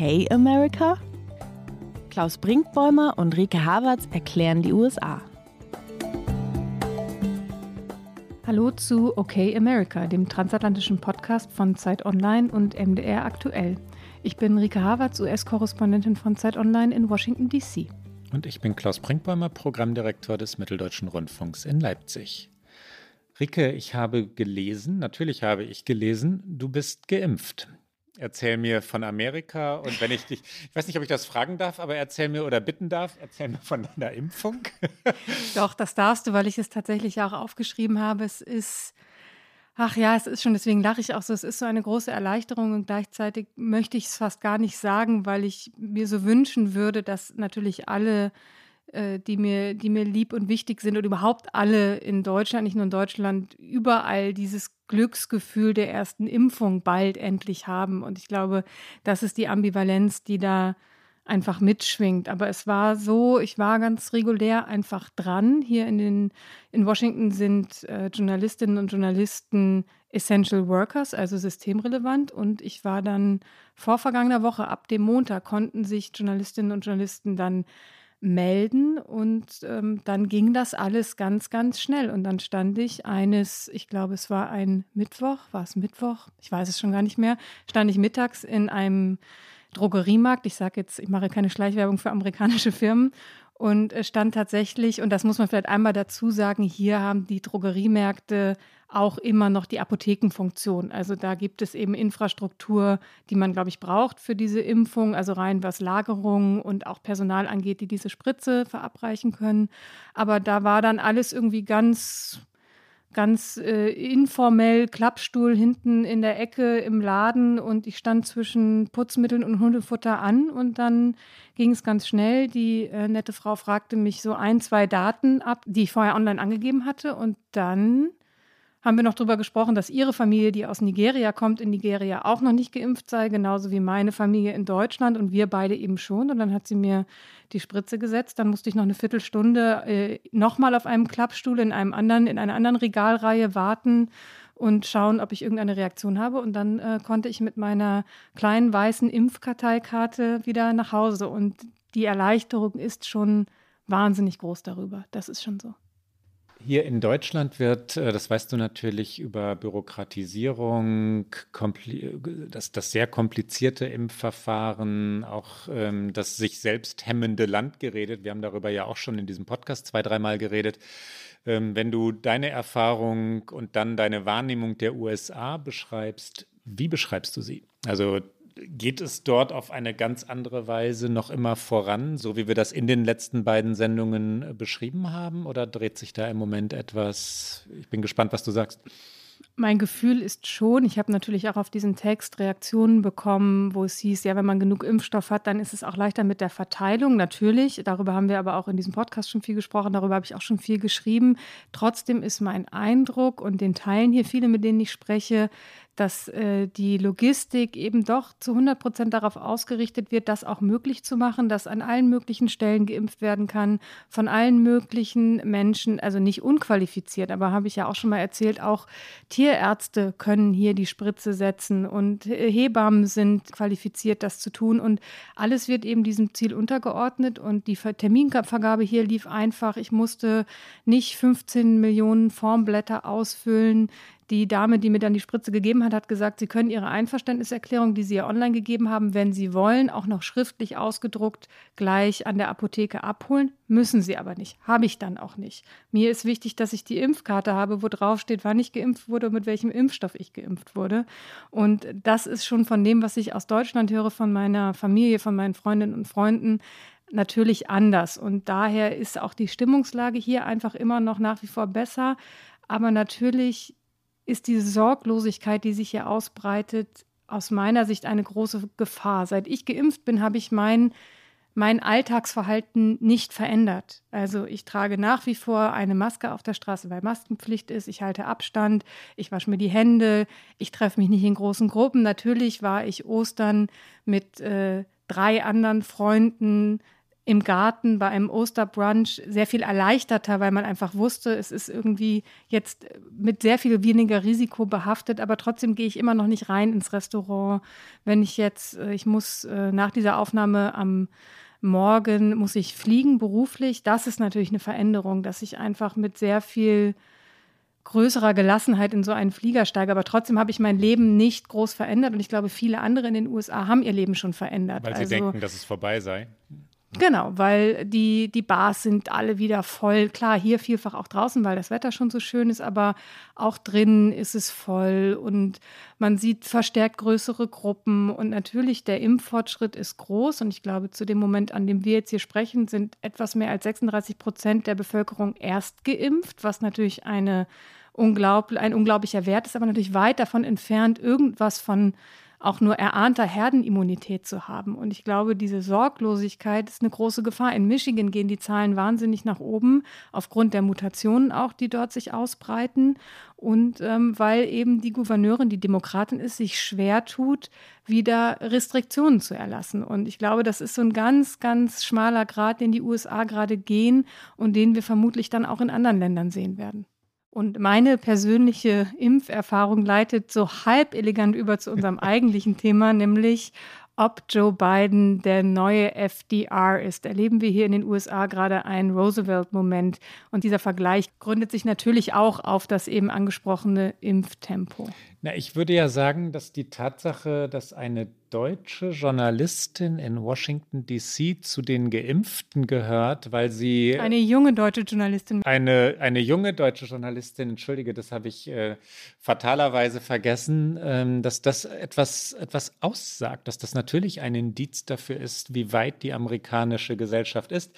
Okay America? Klaus Brinkbäumer und Rike Havertz erklären die USA. Hallo zu Okay America, dem transatlantischen Podcast von Zeit Online und MDR aktuell. Ich bin Rike Havertz, US-Korrespondentin von Zeit Online in Washington, D.C. Und ich bin Klaus Brinkbäumer, Programmdirektor des Mitteldeutschen Rundfunks in Leipzig. Rike, ich habe gelesen, natürlich habe ich gelesen, du bist geimpft. Erzähl mir von Amerika und wenn ich dich, ich weiß nicht, ob ich das fragen darf, aber erzähl mir oder bitten darf, erzähl mir von deiner Impfung. Doch, das darfst du, weil ich es tatsächlich auch aufgeschrieben habe. Es ist, ach ja, es ist schon, deswegen lache ich auch so, es ist so eine große Erleichterung und gleichzeitig möchte ich es fast gar nicht sagen, weil ich mir so wünschen würde, dass natürlich alle äh, die mir, die mir lieb und wichtig sind und überhaupt alle in Deutschland, nicht nur in Deutschland, überall dieses Glücksgefühl der ersten Impfung bald endlich haben. Und ich glaube, das ist die Ambivalenz, die da einfach mitschwingt. Aber es war so, ich war ganz regulär einfach dran. Hier in, den, in Washington sind äh, Journalistinnen und Journalisten Essential Workers, also systemrelevant. Und ich war dann vor vergangener Woche, ab dem Montag, konnten sich Journalistinnen und Journalisten dann melden und ähm, dann ging das alles ganz, ganz schnell. Und dann stand ich eines, ich glaube, es war ein Mittwoch, war es Mittwoch? Ich weiß es schon gar nicht mehr, stand ich mittags in einem Drogeriemarkt. Ich sage jetzt, ich mache keine Schleichwerbung für amerikanische Firmen. Und stand tatsächlich, und das muss man vielleicht einmal dazu sagen, hier haben die Drogeriemärkte auch immer noch die Apothekenfunktion. Also da gibt es eben Infrastruktur, die man, glaube ich, braucht für diese Impfung, also rein was Lagerung und auch Personal angeht, die diese Spritze verabreichen können. Aber da war dann alles irgendwie ganz ganz äh, informell Klappstuhl hinten in der Ecke im Laden und ich stand zwischen Putzmitteln und Hundefutter an und dann ging es ganz schnell. Die äh, nette Frau fragte mich so ein, zwei Daten ab, die ich vorher online angegeben hatte und dann haben wir noch darüber gesprochen, dass ihre Familie, die aus Nigeria kommt, in Nigeria auch noch nicht geimpft sei, genauso wie meine Familie in Deutschland und wir beide eben schon. Und dann hat sie mir die Spritze gesetzt. Dann musste ich noch eine Viertelstunde äh, nochmal auf einem Klappstuhl in einem anderen, in einer anderen Regalreihe warten und schauen, ob ich irgendeine Reaktion habe. Und dann äh, konnte ich mit meiner kleinen weißen Impfkarteikarte wieder nach Hause. Und die Erleichterung ist schon wahnsinnig groß darüber. Das ist schon so. Hier in Deutschland wird, äh, das weißt du natürlich, über Bürokratisierung, das, das sehr komplizierte Impfverfahren, auch ähm, das sich selbst hemmende Land geredet. Wir haben darüber ja auch schon in diesem Podcast zwei, dreimal geredet. Ähm, wenn du deine Erfahrung und dann deine Wahrnehmung der USA beschreibst, wie beschreibst du sie? Also geht es dort auf eine ganz andere Weise noch immer voran, so wie wir das in den letzten beiden Sendungen äh, beschrieben haben? Oder dreht sich da im Moment etwas? Ich bin gespannt, was du sagst. Mein Gefühl ist schon, ich habe natürlich auch auf diesen Text Reaktionen bekommen, wo es hieß, ja, wenn man genug Impfstoff hat, dann ist es auch leichter mit der Verteilung. Natürlich, darüber haben wir aber auch in diesem Podcast schon viel gesprochen, darüber habe ich auch schon viel geschrieben. Trotzdem ist mein Eindruck und den Teilen hier viele, mit denen ich spreche, dass äh, die Logistik eben doch zu 100 Prozent darauf ausgerichtet wird, das auch möglich zu machen, dass an allen möglichen Stellen geimpft werden kann, von allen möglichen Menschen, also nicht unqualifiziert, aber habe ich ja auch schon mal erzählt, auch Tierärzte können hier die Spritze setzen und Hebammen sind qualifiziert, das zu tun und alles wird eben diesem Ziel untergeordnet und die Terminvergabe hier lief einfach. Ich musste nicht 15 Millionen Formblätter ausfüllen die Dame, die mir dann die Spritze gegeben hat, hat gesagt, Sie können Ihre Einverständniserklärung, die Sie ja online gegeben haben, wenn Sie wollen, auch noch schriftlich ausgedruckt gleich an der Apotheke abholen. Müssen Sie aber nicht. Habe ich dann auch nicht. Mir ist wichtig, dass ich die Impfkarte habe, wo drauf steht, wann ich geimpft wurde und mit welchem Impfstoff ich geimpft wurde. Und das ist schon von dem, was ich aus Deutschland höre, von meiner Familie, von meinen Freundinnen und Freunden, natürlich anders. Und daher ist auch die Stimmungslage hier einfach immer noch nach wie vor besser. Aber natürlich ist diese Sorglosigkeit, die sich hier ausbreitet, aus meiner Sicht eine große Gefahr. Seit ich geimpft bin, habe ich mein, mein Alltagsverhalten nicht verändert. Also ich trage nach wie vor eine Maske auf der Straße, weil Maskenpflicht ist. Ich halte Abstand, ich wasche mir die Hände, ich treffe mich nicht in großen Gruppen. Natürlich war ich Ostern mit äh, drei anderen Freunden im Garten bei einem Osterbrunch sehr viel erleichterter, weil man einfach wusste, es ist irgendwie jetzt mit sehr viel weniger Risiko behaftet, aber trotzdem gehe ich immer noch nicht rein ins Restaurant. Wenn ich jetzt, äh, ich muss äh, nach dieser Aufnahme am Morgen muss ich fliegen beruflich. Das ist natürlich eine Veränderung, dass ich einfach mit sehr viel größerer Gelassenheit in so einen Flieger steige. Aber trotzdem habe ich mein Leben nicht groß verändert. Und ich glaube, viele andere in den USA haben ihr Leben schon verändert. Weil sie also, denken, dass es vorbei sei. Genau, weil die, die Bars sind alle wieder voll. Klar, hier vielfach auch draußen, weil das Wetter schon so schön ist, aber auch drinnen ist es voll und man sieht verstärkt größere Gruppen. Und natürlich, der Impffortschritt ist groß. Und ich glaube, zu dem Moment, an dem wir jetzt hier sprechen, sind etwas mehr als 36 Prozent der Bevölkerung erst geimpft, was natürlich eine unglaublich, ein unglaublicher Wert ist, aber natürlich weit davon entfernt, irgendwas von auch nur erahnter Herdenimmunität zu haben. Und ich glaube, diese Sorglosigkeit ist eine große Gefahr. In Michigan gehen die Zahlen wahnsinnig nach oben, aufgrund der Mutationen auch, die dort sich ausbreiten. Und ähm, weil eben die Gouverneurin, die Demokratin ist, sich schwer tut, wieder Restriktionen zu erlassen. Und ich glaube, das ist so ein ganz, ganz schmaler Grad, den die USA gerade gehen und den wir vermutlich dann auch in anderen Ländern sehen werden. Und meine persönliche Impferfahrung leitet so halb elegant über zu unserem eigentlichen Thema, nämlich ob Joe Biden der neue FDR ist. Erleben wir hier in den USA gerade einen Roosevelt-Moment. Und dieser Vergleich gründet sich natürlich auch auf das eben angesprochene Impftempo. Na, ich würde ja sagen, dass die Tatsache, dass eine deutsche Journalistin in Washington DC zu den Geimpften gehört, weil sie eine junge deutsche Journalistin eine eine junge deutsche Journalistin, entschuldige, das habe ich äh, fatalerweise vergessen, ähm, dass das etwas etwas aussagt, dass das natürlich ein Indiz dafür ist, wie weit die amerikanische Gesellschaft ist.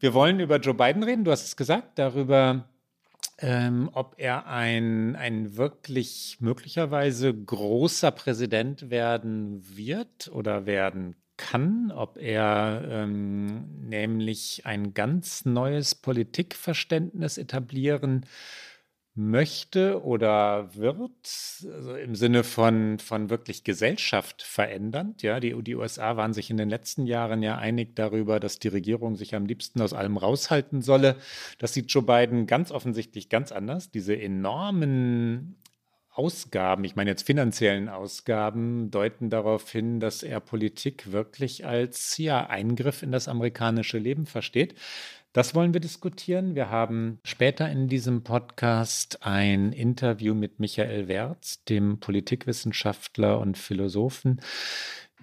Wir wollen über Joe Biden reden, du hast es gesagt, darüber ähm, ob er ein, ein wirklich möglicherweise großer Präsident werden wird oder werden kann, ob er ähm, nämlich ein ganz neues Politikverständnis etablieren möchte oder wird, also im Sinne von, von wirklich Gesellschaft verändernd. Ja, die, die USA waren sich in den letzten Jahren ja einig darüber, dass die Regierung sich am liebsten aus allem raushalten solle. Das sieht Joe Biden ganz offensichtlich ganz anders. Diese enormen Ausgaben, ich meine jetzt finanziellen Ausgaben, deuten darauf hin, dass er Politik wirklich als ja, Eingriff in das amerikanische Leben versteht. Das wollen wir diskutieren. Wir haben später in diesem Podcast ein Interview mit Michael Wertz, dem Politikwissenschaftler und Philosophen,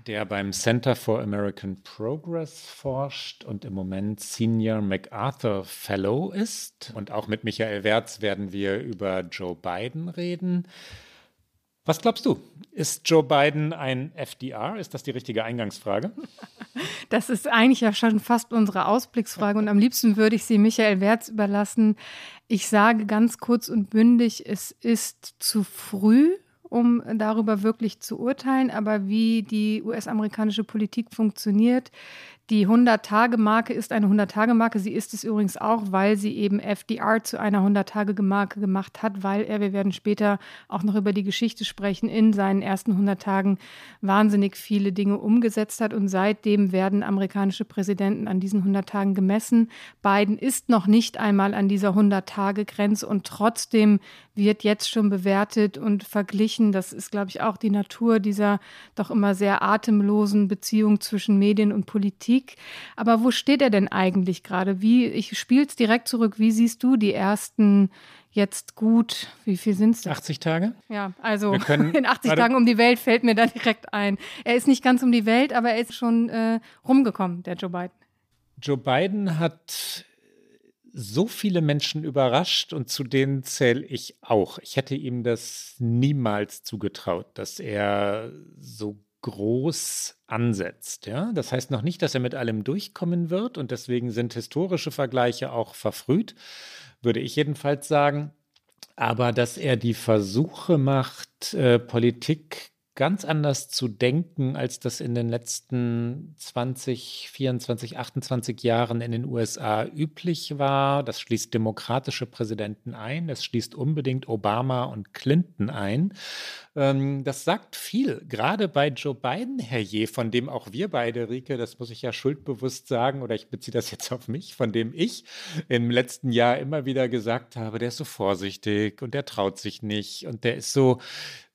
der beim Center for American Progress forscht und im Moment Senior MacArthur Fellow ist. Und auch mit Michael Wertz werden wir über Joe Biden reden. Was glaubst du? Ist Joe Biden ein FDR? Ist das die richtige Eingangsfrage? Das ist eigentlich ja schon fast unsere Ausblicksfrage und am liebsten würde ich sie Michael Wertz überlassen. Ich sage ganz kurz und bündig, es ist zu früh, um darüber wirklich zu urteilen, aber wie die US-amerikanische Politik funktioniert, die 100-Tage-Marke ist eine 100-Tage-Marke. Sie ist es übrigens auch, weil sie eben FDR zu einer 100-Tage-Marke gemacht hat, weil er, wir werden später auch noch über die Geschichte sprechen, in seinen ersten 100 Tagen wahnsinnig viele Dinge umgesetzt hat. Und seitdem werden amerikanische Präsidenten an diesen 100 Tagen gemessen. Biden ist noch nicht einmal an dieser 100-Tage-Grenze und trotzdem wird jetzt schon bewertet und verglichen. Das ist, glaube ich, auch die Natur dieser doch immer sehr atemlosen Beziehung zwischen Medien und Politik. Politik. Aber wo steht er denn eigentlich gerade? Wie, ich spiele es direkt zurück. Wie siehst du die ersten jetzt gut, wie viel sind es? 80 Tage? Ja, also in 80 Tagen um die Welt fällt mir da direkt ein. Er ist nicht ganz um die Welt, aber er ist schon äh, rumgekommen, der Joe Biden. Joe Biden hat so viele Menschen überrascht und zu denen zähle ich auch. Ich hätte ihm das niemals zugetraut, dass er so groß ansetzt. Ja? Das heißt noch nicht, dass er mit allem durchkommen wird und deswegen sind historische Vergleiche auch verfrüht, würde ich jedenfalls sagen. Aber dass er die Versuche macht, äh, Politik ganz anders zu denken, als das in den letzten 20, 24, 28 Jahren in den USA üblich war. Das schließt demokratische Präsidenten ein, das schließt unbedingt Obama und Clinton ein. Ähm, das sagt viel, gerade bei Joe Biden, Herr Je, von dem auch wir beide, Rike, das muss ich ja schuldbewusst sagen, oder ich beziehe das jetzt auf mich, von dem ich im letzten Jahr immer wieder gesagt habe, der ist so vorsichtig und der traut sich nicht und der ist so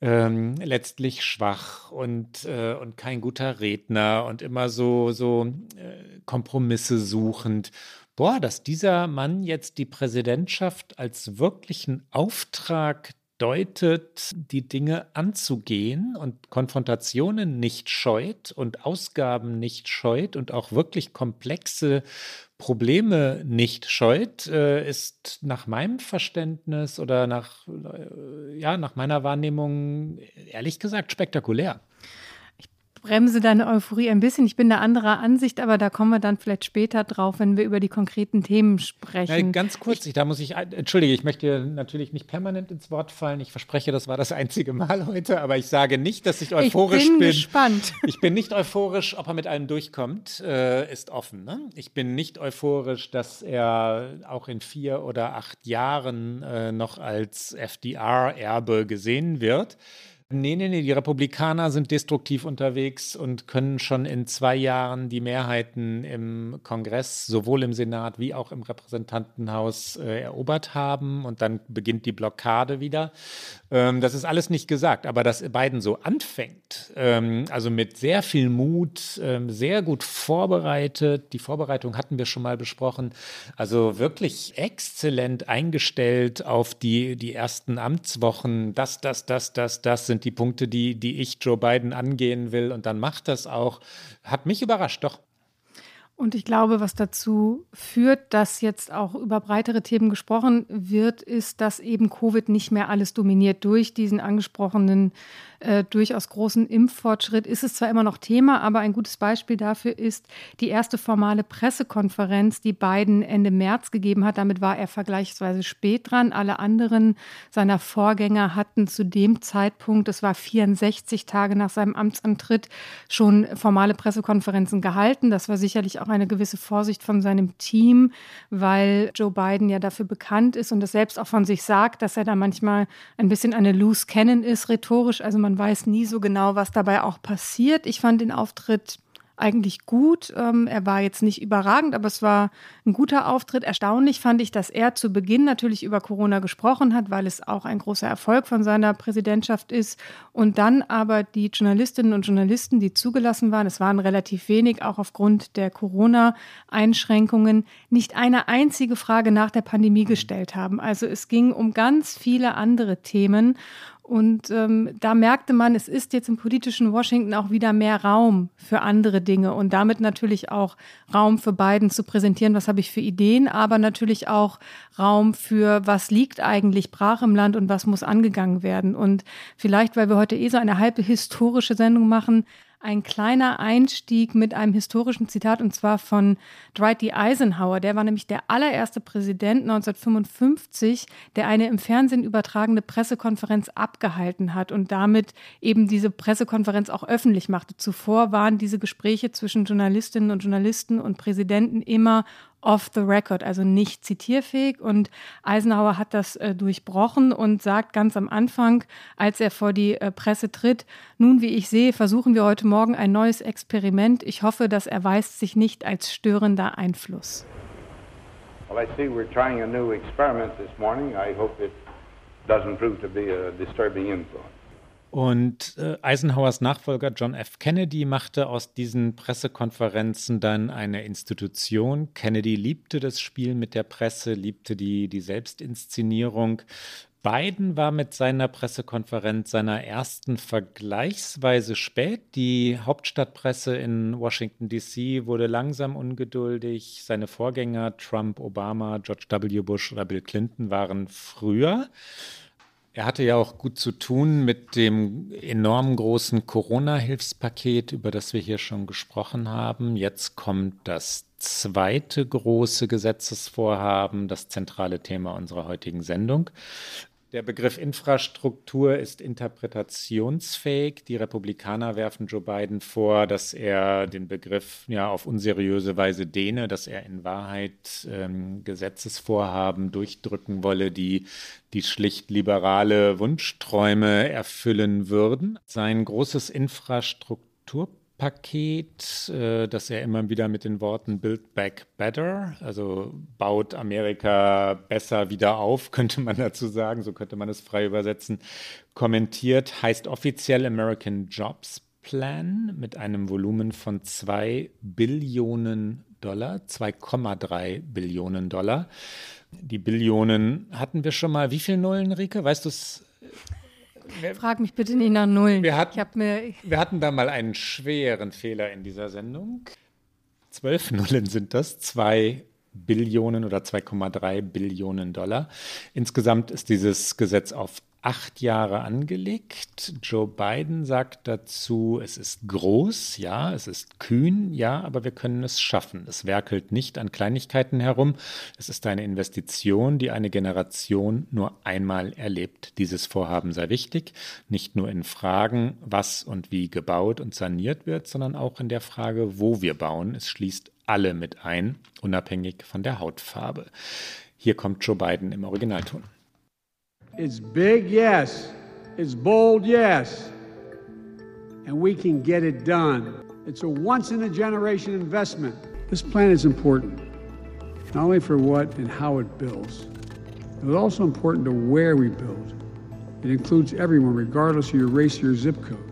ähm, letztlich schwach und, äh, und kein guter Redner und immer so, so äh, Kompromisse suchend. Boah, dass dieser Mann jetzt die Präsidentschaft als wirklichen Auftrag deutet, die Dinge anzugehen und Konfrontationen nicht scheut und Ausgaben nicht scheut und auch wirklich komplexe Probleme nicht scheut, äh, ist nach meinem Verständnis oder nach, äh, ja, nach meiner Wahrnehmung ehrlich gesagt spektakulär bremse deine Euphorie ein bisschen. Ich bin der anderer Ansicht, aber da kommen wir dann vielleicht später drauf, wenn wir über die konkreten Themen sprechen. Ja, ganz kurz, ich, da muss ich, entschuldige, ich möchte natürlich nicht permanent ins Wort fallen. Ich verspreche, das war das einzige Mal heute, aber ich sage nicht, dass ich euphorisch bin. Ich bin gespannt. Ich bin nicht euphorisch, ob er mit allem durchkommt, äh, ist offen. Ne? Ich bin nicht euphorisch, dass er auch in vier oder acht Jahren äh, noch als FDR-Erbe gesehen wird. Nee, nee, nee, die Republikaner sind destruktiv unterwegs und können schon in zwei Jahren die Mehrheiten im Kongress, sowohl im Senat wie auch im Repräsentantenhaus äh, erobert haben und dann beginnt die Blockade wieder. Ähm, das ist alles nicht gesagt, aber dass Biden so anfängt, ähm, also mit sehr viel Mut, ähm, sehr gut vorbereitet, die Vorbereitung hatten wir schon mal besprochen, also wirklich exzellent eingestellt auf die, die ersten Amtswochen, das, das, das, das, das sind sind die Punkte, die, die ich Joe Biden angehen will. Und dann macht das auch. Hat mich überrascht, doch. Und ich glaube, was dazu führt, dass jetzt auch über breitere Themen gesprochen wird, ist, dass eben Covid nicht mehr alles dominiert durch diesen angesprochenen äh, durchaus großen Impffortschritt ist es zwar immer noch Thema, aber ein gutes Beispiel dafür ist die erste formale Pressekonferenz, die Biden Ende März gegeben hat. Damit war er vergleichsweise spät dran. Alle anderen seiner Vorgänger hatten zu dem Zeitpunkt, es war 64 Tage nach seinem Amtsantritt, schon formale Pressekonferenzen gehalten. Das war sicherlich auch eine gewisse Vorsicht von seinem Team, weil Joe Biden ja dafür bekannt ist und es selbst auch von sich sagt, dass er da manchmal ein bisschen eine Loose Cannon ist, rhetorisch. Also man weiß nie so genau, was dabei auch passiert. Ich fand den Auftritt eigentlich gut. Ähm, er war jetzt nicht überragend, aber es war ein guter Auftritt. Erstaunlich fand ich, dass er zu Beginn natürlich über Corona gesprochen hat, weil es auch ein großer Erfolg von seiner Präsidentschaft ist. Und dann aber die Journalistinnen und Journalisten, die zugelassen waren, es waren relativ wenig, auch aufgrund der Corona-Einschränkungen, nicht eine einzige Frage nach der Pandemie gestellt haben. Also es ging um ganz viele andere Themen. Und ähm, da merkte man, es ist jetzt im politischen Washington auch wieder mehr Raum für andere Dinge und damit natürlich auch Raum für Biden zu präsentieren, was habe ich für Ideen, aber natürlich auch Raum für, was liegt eigentlich brach im Land und was muss angegangen werden. Und vielleicht, weil wir heute eh so eine halbe historische Sendung machen, ein kleiner Einstieg mit einem historischen Zitat und zwar von Dwight D. Eisenhower. Der war nämlich der allererste Präsident 1955, der eine im Fernsehen übertragene Pressekonferenz abgehalten hat und damit eben diese Pressekonferenz auch öffentlich machte. Zuvor waren diese Gespräche zwischen Journalistinnen und Journalisten und Präsidenten immer off the record, also nicht zitierfähig. Und Eisenhower hat das äh, durchbrochen und sagt ganz am Anfang, als er vor die äh, Presse tritt, nun, wie ich sehe, versuchen wir heute Morgen ein neues Experiment. Ich hoffe, das erweist sich nicht als störender Einfluss. Well, I see we're trying a new experiment this morning. I hope it doesn't prove to be a disturbing influence. Und äh, Eisenhowers Nachfolger John F. Kennedy machte aus diesen Pressekonferenzen dann eine Institution. Kennedy liebte das Spiel mit der Presse, liebte die, die Selbstinszenierung. Biden war mit seiner Pressekonferenz seiner ersten vergleichsweise spät. Die Hauptstadtpresse in Washington, DC wurde langsam ungeduldig. Seine Vorgänger Trump, Obama, George W. Bush oder Bill Clinton waren früher. Er hatte ja auch gut zu tun mit dem enorm großen Corona-Hilfspaket, über das wir hier schon gesprochen haben. Jetzt kommt das zweite große Gesetzesvorhaben, das zentrale Thema unserer heutigen Sendung. Der Begriff Infrastruktur ist interpretationsfähig. Die Republikaner werfen Joe Biden vor, dass er den Begriff ja auf unseriöse Weise dehne, dass er in Wahrheit ähm, Gesetzesvorhaben durchdrücken wolle, die die schlicht liberale Wunschträume erfüllen würden. Sein großes Infrastruktur Paket, äh, das er immer wieder mit den Worten Build Back Better, also baut Amerika besser wieder auf, könnte man dazu sagen, so könnte man es frei übersetzen, kommentiert, heißt offiziell American Jobs Plan mit einem Volumen von 2 Billionen Dollar, 2,3 Billionen Dollar. Die Billionen hatten wir schon mal. Wie viele Nullen, Rike? Weißt du es? Frag mich bitte nicht nach Nullen. Wir hatten, mir wir hatten da mal einen schweren Fehler in dieser Sendung. Zwölf Nullen sind das, zwei Billionen oder 2,3 Billionen Dollar. Insgesamt ist dieses Gesetz auf acht Jahre angelegt. Joe Biden sagt dazu, es ist groß, ja, es ist kühn, ja, aber wir können es schaffen. Es werkelt nicht an Kleinigkeiten herum. Es ist eine Investition, die eine Generation nur einmal erlebt. Dieses Vorhaben sei wichtig, nicht nur in Fragen, was und wie gebaut und saniert wird, sondern auch in der Frage, wo wir bauen. Es schließt alle mit ein, unabhängig von der Hautfarbe. Hier kommt Joe Biden im Originalton. It's big, yes. It's bold, yes. And we can get it done. It's a once in a generation investment. This plan is important, not only for what and how it builds, but also important to where we build. It includes everyone, regardless of your race or your zip code.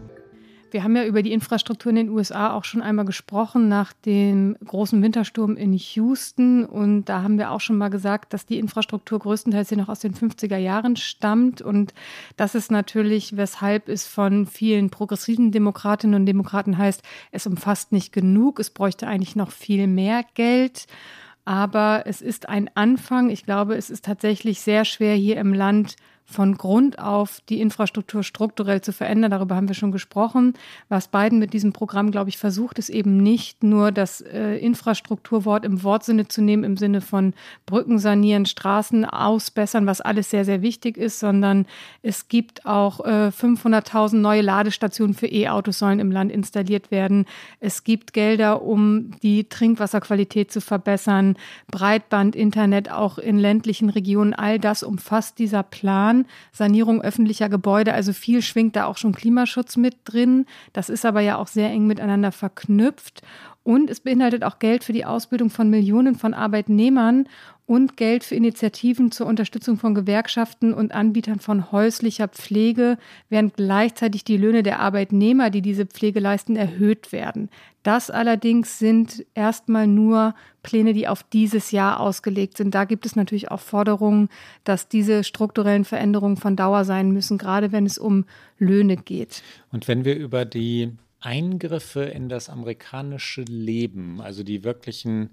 Wir haben ja über die Infrastruktur in den USA auch schon einmal gesprochen nach dem großen Wintersturm in Houston. Und da haben wir auch schon mal gesagt, dass die Infrastruktur größtenteils hier noch aus den 50er Jahren stammt. Und das ist natürlich, weshalb es von vielen progressiven Demokratinnen und Demokraten heißt, es umfasst nicht genug, es bräuchte eigentlich noch viel mehr Geld. Aber es ist ein Anfang. Ich glaube, es ist tatsächlich sehr schwer hier im Land von Grund auf die Infrastruktur strukturell zu verändern. Darüber haben wir schon gesprochen. Was Biden mit diesem Programm, glaube ich, versucht, ist eben nicht nur das äh, Infrastrukturwort im Wortsinne zu nehmen, im Sinne von Brücken sanieren, Straßen ausbessern, was alles sehr, sehr wichtig ist, sondern es gibt auch äh, 500.000 neue Ladestationen für E-Autos sollen im Land installiert werden. Es gibt Gelder, um die Trinkwasserqualität zu verbessern, Breitband, Internet auch in ländlichen Regionen. All das umfasst dieser Plan. Jahren, Sanierung öffentlicher Gebäude, also viel schwingt da auch schon Klimaschutz mit drin. Das ist aber ja auch sehr eng miteinander verknüpft. Und es beinhaltet auch Geld für die Ausbildung von Millionen von Arbeitnehmern und Geld für Initiativen zur Unterstützung von Gewerkschaften und Anbietern von häuslicher Pflege, während gleichzeitig die Löhne der Arbeitnehmer, die diese Pflege leisten, erhöht werden. Das allerdings sind erstmal nur Pläne, die auf dieses Jahr ausgelegt sind. Da gibt es natürlich auch Forderungen, dass diese strukturellen Veränderungen von Dauer sein müssen, gerade wenn es um Löhne geht. Und wenn wir über die Eingriffe in das amerikanische Leben, also die wirklichen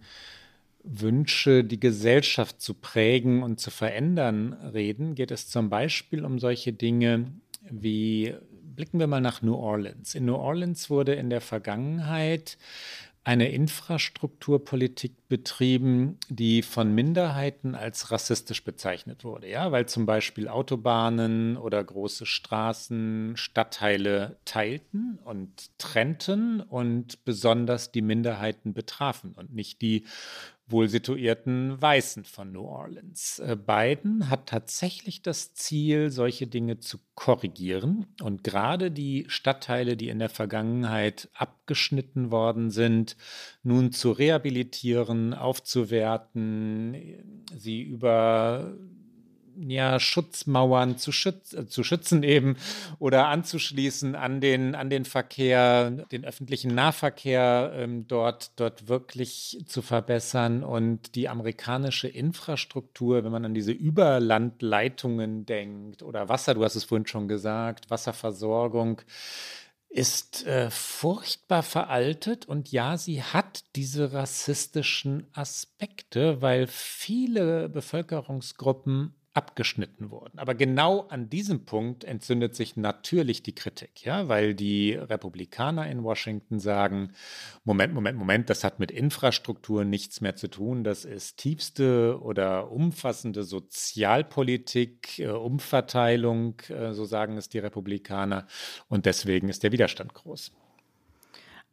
Wünsche, die Gesellschaft zu prägen und zu verändern reden, geht es zum Beispiel um solche Dinge wie, blicken wir mal nach New Orleans. In New Orleans wurde in der Vergangenheit eine Infrastrukturpolitik betrieben, die von Minderheiten als rassistisch bezeichnet wurde, ja, weil zum Beispiel Autobahnen oder große Straßen Stadtteile teilten und trennten und besonders die Minderheiten betrafen und nicht die wohl situierten Weißen von New Orleans. Äh, Biden hat tatsächlich das Ziel, solche Dinge zu korrigieren. Und gerade die Stadtteile, die in der Vergangenheit abgeschnitten worden sind, nun zu rehabilitieren, aufzuwerten, sie über ja, Schutzmauern zu, schütz, äh, zu schützen eben oder anzuschließen an den, an den Verkehr, den öffentlichen Nahverkehr ähm, dort, dort wirklich zu verbessern und die amerikanische Infrastruktur, wenn man an diese Überlandleitungen denkt oder Wasser, du hast es vorhin schon gesagt, Wasserversorgung, ist äh, furchtbar veraltet und ja, sie hat diese rassistischen Aspekte, weil viele Bevölkerungsgruppen abgeschnitten wurden. Aber genau an diesem Punkt entzündet sich natürlich die Kritik, ja, weil die Republikaner in Washington sagen, Moment, Moment, Moment, das hat mit Infrastruktur nichts mehr zu tun, das ist tiefste oder umfassende Sozialpolitik, äh, Umverteilung, äh, so sagen es die Republikaner, und deswegen ist der Widerstand groß.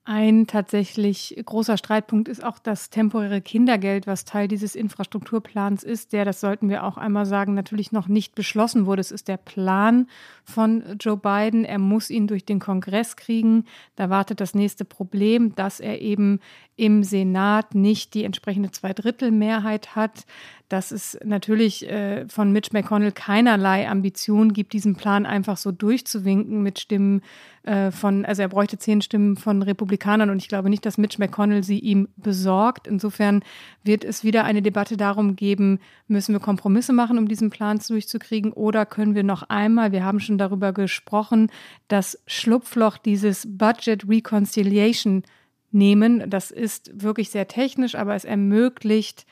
Ein tatsächlich großer Streitpunkt ist auch das temporäre Kindergeld, was Teil dieses Infrastrukturplans ist, der, das sollten wir auch einmal sagen, natürlich noch nicht beschlossen wurde. Es ist der Plan von Joe Biden. Er muss ihn durch den Kongress kriegen. Da wartet das nächste Problem, dass er eben im Senat nicht die entsprechende Zweidrittelmehrheit hat dass es natürlich äh, von Mitch McConnell keinerlei Ambition gibt, diesen Plan einfach so durchzuwinken mit Stimmen äh, von, also er bräuchte zehn Stimmen von Republikanern und ich glaube nicht, dass Mitch McConnell sie ihm besorgt. Insofern wird es wieder eine Debatte darum geben, müssen wir Kompromisse machen, um diesen Plan durchzukriegen oder können wir noch einmal, wir haben schon darüber gesprochen, das Schlupfloch dieses Budget Reconciliation nehmen. Das ist wirklich sehr technisch, aber es ermöglicht,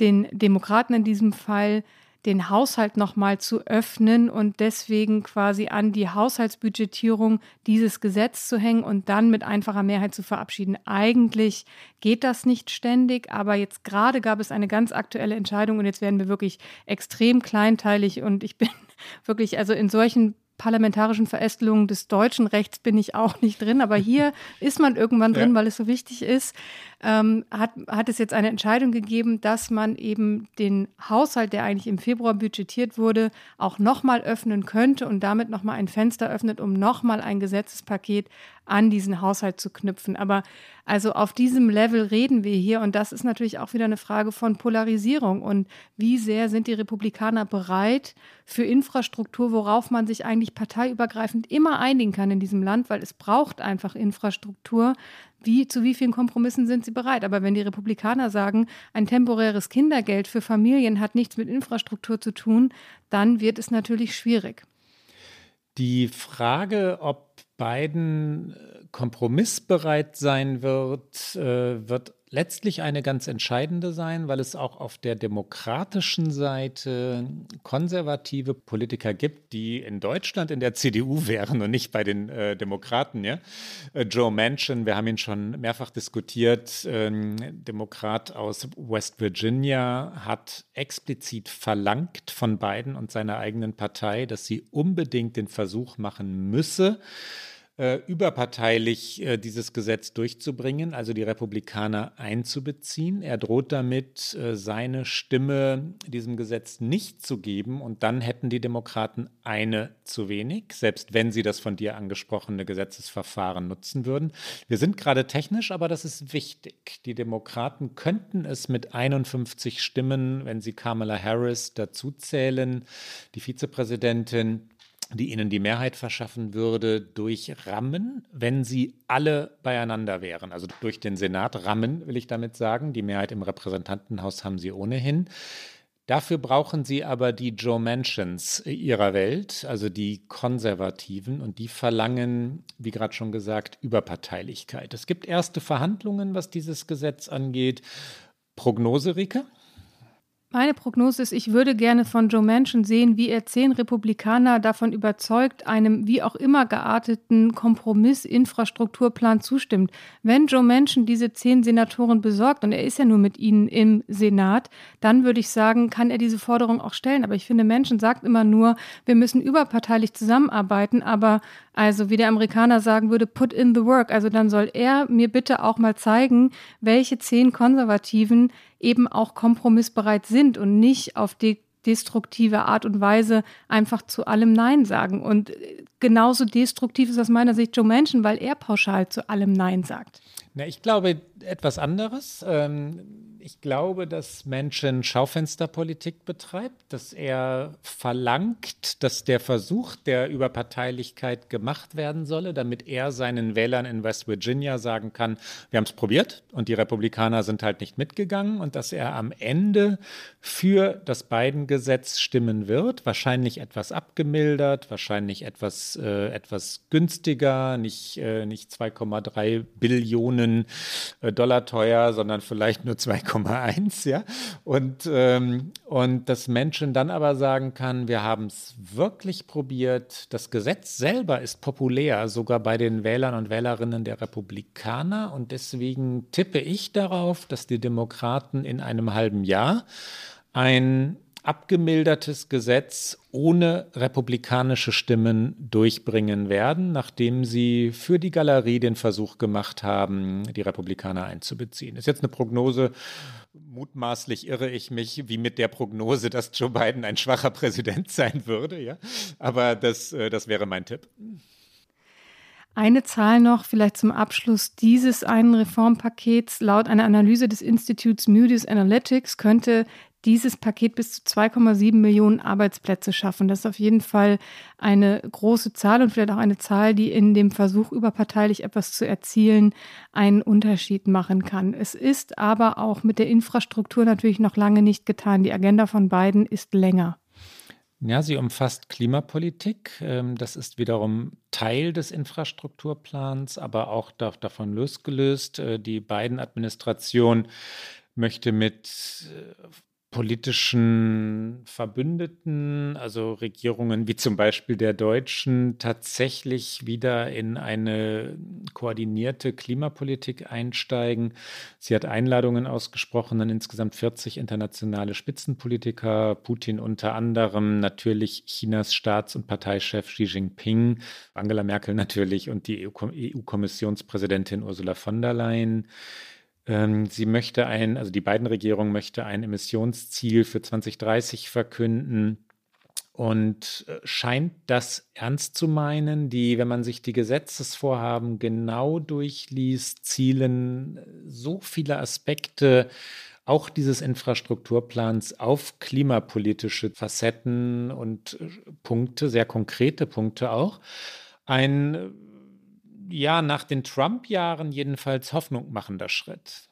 den Demokraten in diesem Fall den Haushalt nochmal zu öffnen und deswegen quasi an die Haushaltsbudgetierung dieses Gesetz zu hängen und dann mit einfacher Mehrheit zu verabschieden. Eigentlich geht das nicht ständig, aber jetzt gerade gab es eine ganz aktuelle Entscheidung und jetzt werden wir wirklich extrem kleinteilig und ich bin wirklich, also in solchen parlamentarischen Verästelungen des deutschen Rechts bin ich auch nicht drin, aber hier ist man irgendwann drin, ja. weil es so wichtig ist. Ähm, hat, hat es jetzt eine Entscheidung gegeben, dass man eben den Haushalt, der eigentlich im Februar budgetiert wurde, auch nochmal öffnen könnte und damit nochmal ein Fenster öffnet, um nochmal ein Gesetzespaket an diesen Haushalt zu knüpfen. Aber also auf diesem Level reden wir hier und das ist natürlich auch wieder eine Frage von Polarisierung und wie sehr sind die Republikaner bereit für Infrastruktur, worauf man sich eigentlich parteiübergreifend immer einigen kann in diesem Land, weil es braucht einfach Infrastruktur. Wie, zu wie vielen Kompromissen sind sie bereit? Aber wenn die Republikaner sagen, ein temporäres Kindergeld für Familien hat nichts mit Infrastruktur zu tun, dann wird es natürlich schwierig. Die Frage, ob Biden äh, kompromissbereit sein wird, äh, wird letztlich eine ganz entscheidende sein, weil es auch auf der demokratischen Seite konservative Politiker gibt, die in Deutschland in der CDU wären und nicht bei den äh, Demokraten. Ja? Äh, Joe Manchin, wir haben ihn schon mehrfach diskutiert, ähm, Demokrat aus West Virginia, hat explizit verlangt von Biden und seiner eigenen Partei, dass sie unbedingt den Versuch machen müsse, äh, überparteilich äh, dieses Gesetz durchzubringen, also die Republikaner einzubeziehen. Er droht damit, äh, seine Stimme diesem Gesetz nicht zu geben und dann hätten die Demokraten eine zu wenig, selbst wenn sie das von dir angesprochene Gesetzesverfahren nutzen würden. Wir sind gerade technisch, aber das ist wichtig. Die Demokraten könnten es mit 51 Stimmen, wenn sie Kamala Harris dazuzählen, die Vizepräsidentin, die ihnen die Mehrheit verschaffen würde, durch Rammen, wenn sie alle beieinander wären. Also durch den Senat Rammen, will ich damit sagen. Die Mehrheit im Repräsentantenhaus haben sie ohnehin. Dafür brauchen sie aber die Joe Mansions ihrer Welt, also die Konservativen, und die verlangen, wie gerade schon gesagt, Überparteilichkeit. Es gibt erste Verhandlungen, was dieses Gesetz angeht. Prognose, Rike? Meine Prognose ist, ich würde gerne von Joe Manchin sehen, wie er zehn Republikaner davon überzeugt, einem wie auch immer gearteten Kompromiss-Infrastrukturplan zustimmt. Wenn Joe Manchin diese zehn Senatoren besorgt, und er ist ja nur mit ihnen im Senat, dann würde ich sagen, kann er diese Forderung auch stellen. Aber ich finde, Manchin sagt immer nur, wir müssen überparteilich zusammenarbeiten, aber also wie der Amerikaner sagen würde, put in the work. Also dann soll er mir bitte auch mal zeigen, welche zehn Konservativen eben auch kompromissbereit sind und nicht auf die destruktive Art und Weise einfach zu allem Nein sagen. Und genauso destruktiv ist aus meiner Sicht Joe Manchin, weil er pauschal zu allem Nein sagt. Na, ich glaube etwas anderes. Ähm ich glaube, dass Menschen Schaufensterpolitik betreibt, dass er verlangt, dass der Versuch der Überparteilichkeit gemacht werden solle, damit er seinen Wählern in West Virginia sagen kann, wir haben es probiert und die Republikaner sind halt nicht mitgegangen und dass er am Ende für das Biden-Gesetz stimmen wird, wahrscheinlich etwas abgemildert, wahrscheinlich etwas, äh, etwas günstiger, nicht, äh, nicht 2,3 Billionen äh, Dollar teuer, sondern vielleicht nur 2,1, ja. Und, ähm, und dass Menschen dann aber sagen kann, wir haben es wirklich probiert. Das Gesetz selber ist populär, sogar bei den Wählern und Wählerinnen der Republikaner. Und deswegen tippe ich darauf, dass die Demokraten in einem halben Jahr ein abgemildertes Gesetz ohne republikanische Stimmen durchbringen werden, nachdem sie für die Galerie den Versuch gemacht haben, die Republikaner einzubeziehen. Ist jetzt eine Prognose. Mutmaßlich irre ich mich, wie mit der Prognose, dass Joe Biden ein schwacher Präsident sein würde. Ja? Aber das, äh, das wäre mein Tipp. Eine Zahl noch, vielleicht zum Abschluss dieses einen Reformpakets. Laut einer Analyse des Instituts Moody's Analytics könnte dieses Paket bis zu 2,7 Millionen Arbeitsplätze schaffen. Das ist auf jeden Fall eine große Zahl und vielleicht auch eine Zahl, die in dem Versuch, überparteilich etwas zu erzielen, einen Unterschied machen kann. Es ist aber auch mit der Infrastruktur natürlich noch lange nicht getan. Die Agenda von beiden ist länger. Ja, sie umfasst Klimapolitik. Ähm, das ist wiederum Teil des Infrastrukturplans, aber auch davon losgelöst. Äh, die beiden Administration möchte mit äh, politischen Verbündeten, also Regierungen wie zum Beispiel der Deutschen, tatsächlich wieder in eine koordinierte Klimapolitik einsteigen. Sie hat Einladungen ausgesprochen an insgesamt 40 internationale Spitzenpolitiker, Putin unter anderem, natürlich Chinas Staats- und Parteichef Xi Jinping, Angela Merkel natürlich und die EU-Kommissionspräsidentin Ursula von der Leyen. Ähm, sie möchte ein, also die beiden Regierungen möchte ein Emissionsziel für 2030 verkünden und äh, scheint das ernst zu meinen. Die, wenn man sich die Gesetzesvorhaben genau durchliest, zielen äh, so viele Aspekte auch dieses Infrastrukturplans auf klimapolitische Facetten und äh, Punkte, sehr konkrete Punkte auch. Ein ja, nach den Trump-Jahren jedenfalls Hoffnung machender Schritt.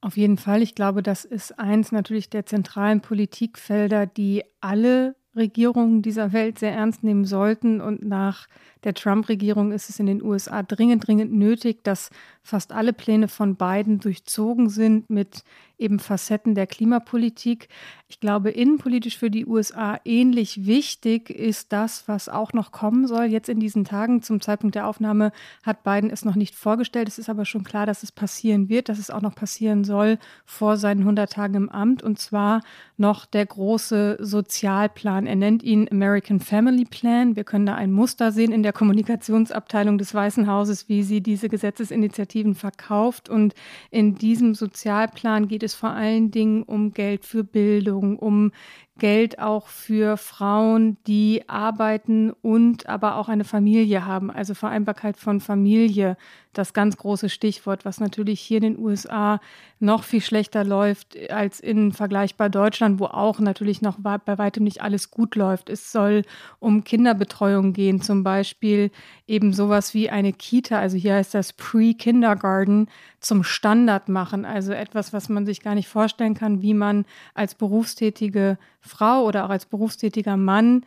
Auf jeden Fall. Ich glaube, das ist eins natürlich der zentralen Politikfelder, die alle Regierungen dieser Welt sehr ernst nehmen sollten. Und nach der Trump-Regierung ist es in den USA dringend, dringend nötig, dass fast alle Pläne von Biden durchzogen sind mit eben Facetten der Klimapolitik. Ich glaube, innenpolitisch für die USA ähnlich wichtig ist das, was auch noch kommen soll. Jetzt in diesen Tagen, zum Zeitpunkt der Aufnahme, hat Biden es noch nicht vorgestellt. Es ist aber schon klar, dass es passieren wird, dass es auch noch passieren soll vor seinen 100 Tagen im Amt. Und zwar noch der große Sozialplan. Er nennt ihn American Family Plan. Wir können da ein Muster sehen in der Kommunikationsabteilung des Weißen Hauses, wie sie diese Gesetzesinitiativen verkauft. Und in diesem Sozialplan geht es vor allen Dingen um Geld für Bildung, um Geld auch für Frauen, die arbeiten und aber auch eine Familie haben. Also Vereinbarkeit von Familie, das ganz große Stichwort, was natürlich hier in den USA noch viel schlechter läuft als in vergleichbar Deutschland, wo auch natürlich noch bei weitem nicht alles gut läuft. Es soll um Kinderbetreuung gehen, zum Beispiel eben sowas wie eine Kita, also hier heißt das Pre-Kindergarten, zum Standard machen. Also etwas, was man sich gar nicht vorstellen kann, wie man als berufstätige Frau oder auch als berufstätiger Mann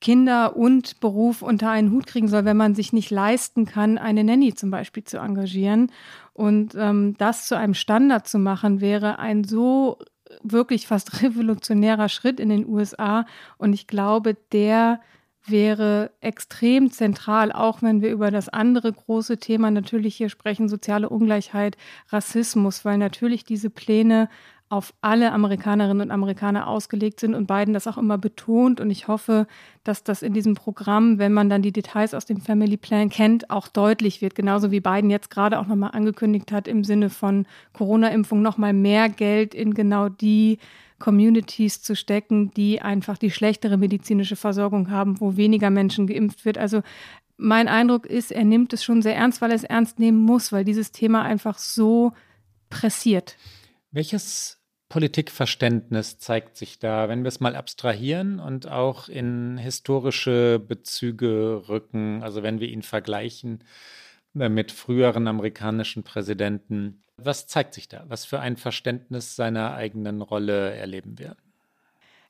Kinder und Beruf unter einen Hut kriegen soll, wenn man sich nicht leisten kann, eine Nanny zum Beispiel zu engagieren. Und ähm, das zu einem Standard zu machen, wäre ein so wirklich fast revolutionärer Schritt in den USA. Und ich glaube, der wäre extrem zentral, auch wenn wir über das andere große Thema natürlich hier sprechen, soziale Ungleichheit, Rassismus, weil natürlich diese Pläne auf alle Amerikanerinnen und Amerikaner ausgelegt sind und Biden das auch immer betont. Und ich hoffe, dass das in diesem Programm, wenn man dann die Details aus dem Family Plan kennt, auch deutlich wird. Genauso wie Biden jetzt gerade auch nochmal angekündigt hat, im Sinne von Corona-Impfung nochmal mehr Geld in genau die Communities zu stecken, die einfach die schlechtere medizinische Versorgung haben, wo weniger Menschen geimpft wird. Also mein Eindruck ist, er nimmt es schon sehr ernst, weil er es ernst nehmen muss, weil dieses Thema einfach so pressiert. Welches Politikverständnis zeigt sich da, wenn wir es mal abstrahieren und auch in historische Bezüge rücken, also wenn wir ihn vergleichen äh, mit früheren amerikanischen Präsidenten. Was zeigt sich da? Was für ein Verständnis seiner eigenen Rolle erleben wir?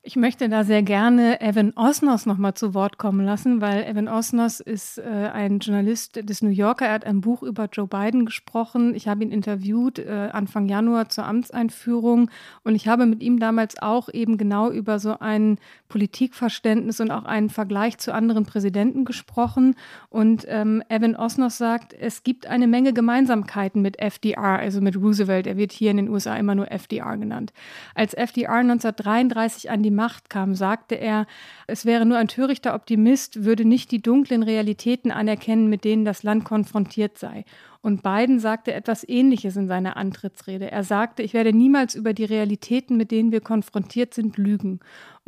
Ich möchte da sehr gerne Evan Osnos nochmal zu Wort kommen lassen, weil Evan Osnos ist äh, ein Journalist des New Yorker. Er hat ein Buch über Joe Biden gesprochen. Ich habe ihn interviewt äh, Anfang Januar zur Amtseinführung und ich habe mit ihm damals auch eben genau über so ein Politikverständnis und auch einen Vergleich zu anderen Präsidenten gesprochen. Und ähm, Evan Osnos sagt, es gibt eine Menge Gemeinsamkeiten mit FDR, also mit Roosevelt. Er wird hier in den USA immer nur FDR genannt. Als FDR 1933 an die die Macht kam, sagte er, es wäre nur ein törichter Optimist, würde nicht die dunklen Realitäten anerkennen, mit denen das Land konfrontiert sei. Und Biden sagte etwas Ähnliches in seiner Antrittsrede. Er sagte, ich werde niemals über die Realitäten, mit denen wir konfrontiert sind, lügen.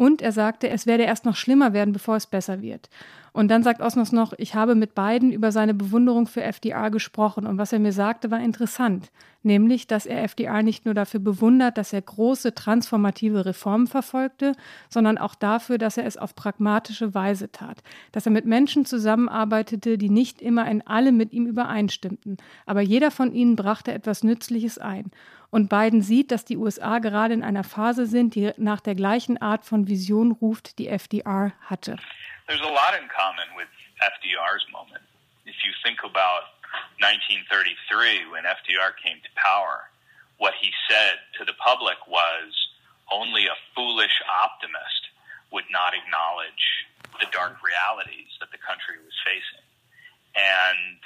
Und er sagte, es werde erst noch schlimmer werden, bevor es besser wird. Und dann sagt Osnos noch, ich habe mit Biden über seine Bewunderung für FDR gesprochen. Und was er mir sagte, war interessant. Nämlich, dass er FDR nicht nur dafür bewundert, dass er große transformative Reformen verfolgte, sondern auch dafür, dass er es auf pragmatische Weise tat. Dass er mit Menschen zusammenarbeitete, die nicht immer in allem mit ihm übereinstimmten. Aber jeder von ihnen brachte etwas Nützliches ein. Und Biden sieht, dass die USA gerade in einer Phase sind, die nach der gleichen Art von Vision ruft, die FDR hatte. there's a lot in common with FDR's moment. If you think about 1933 when FDR came to power, what he said to the public was only a foolish optimist would not acknowledge the dark realities that the country was facing. And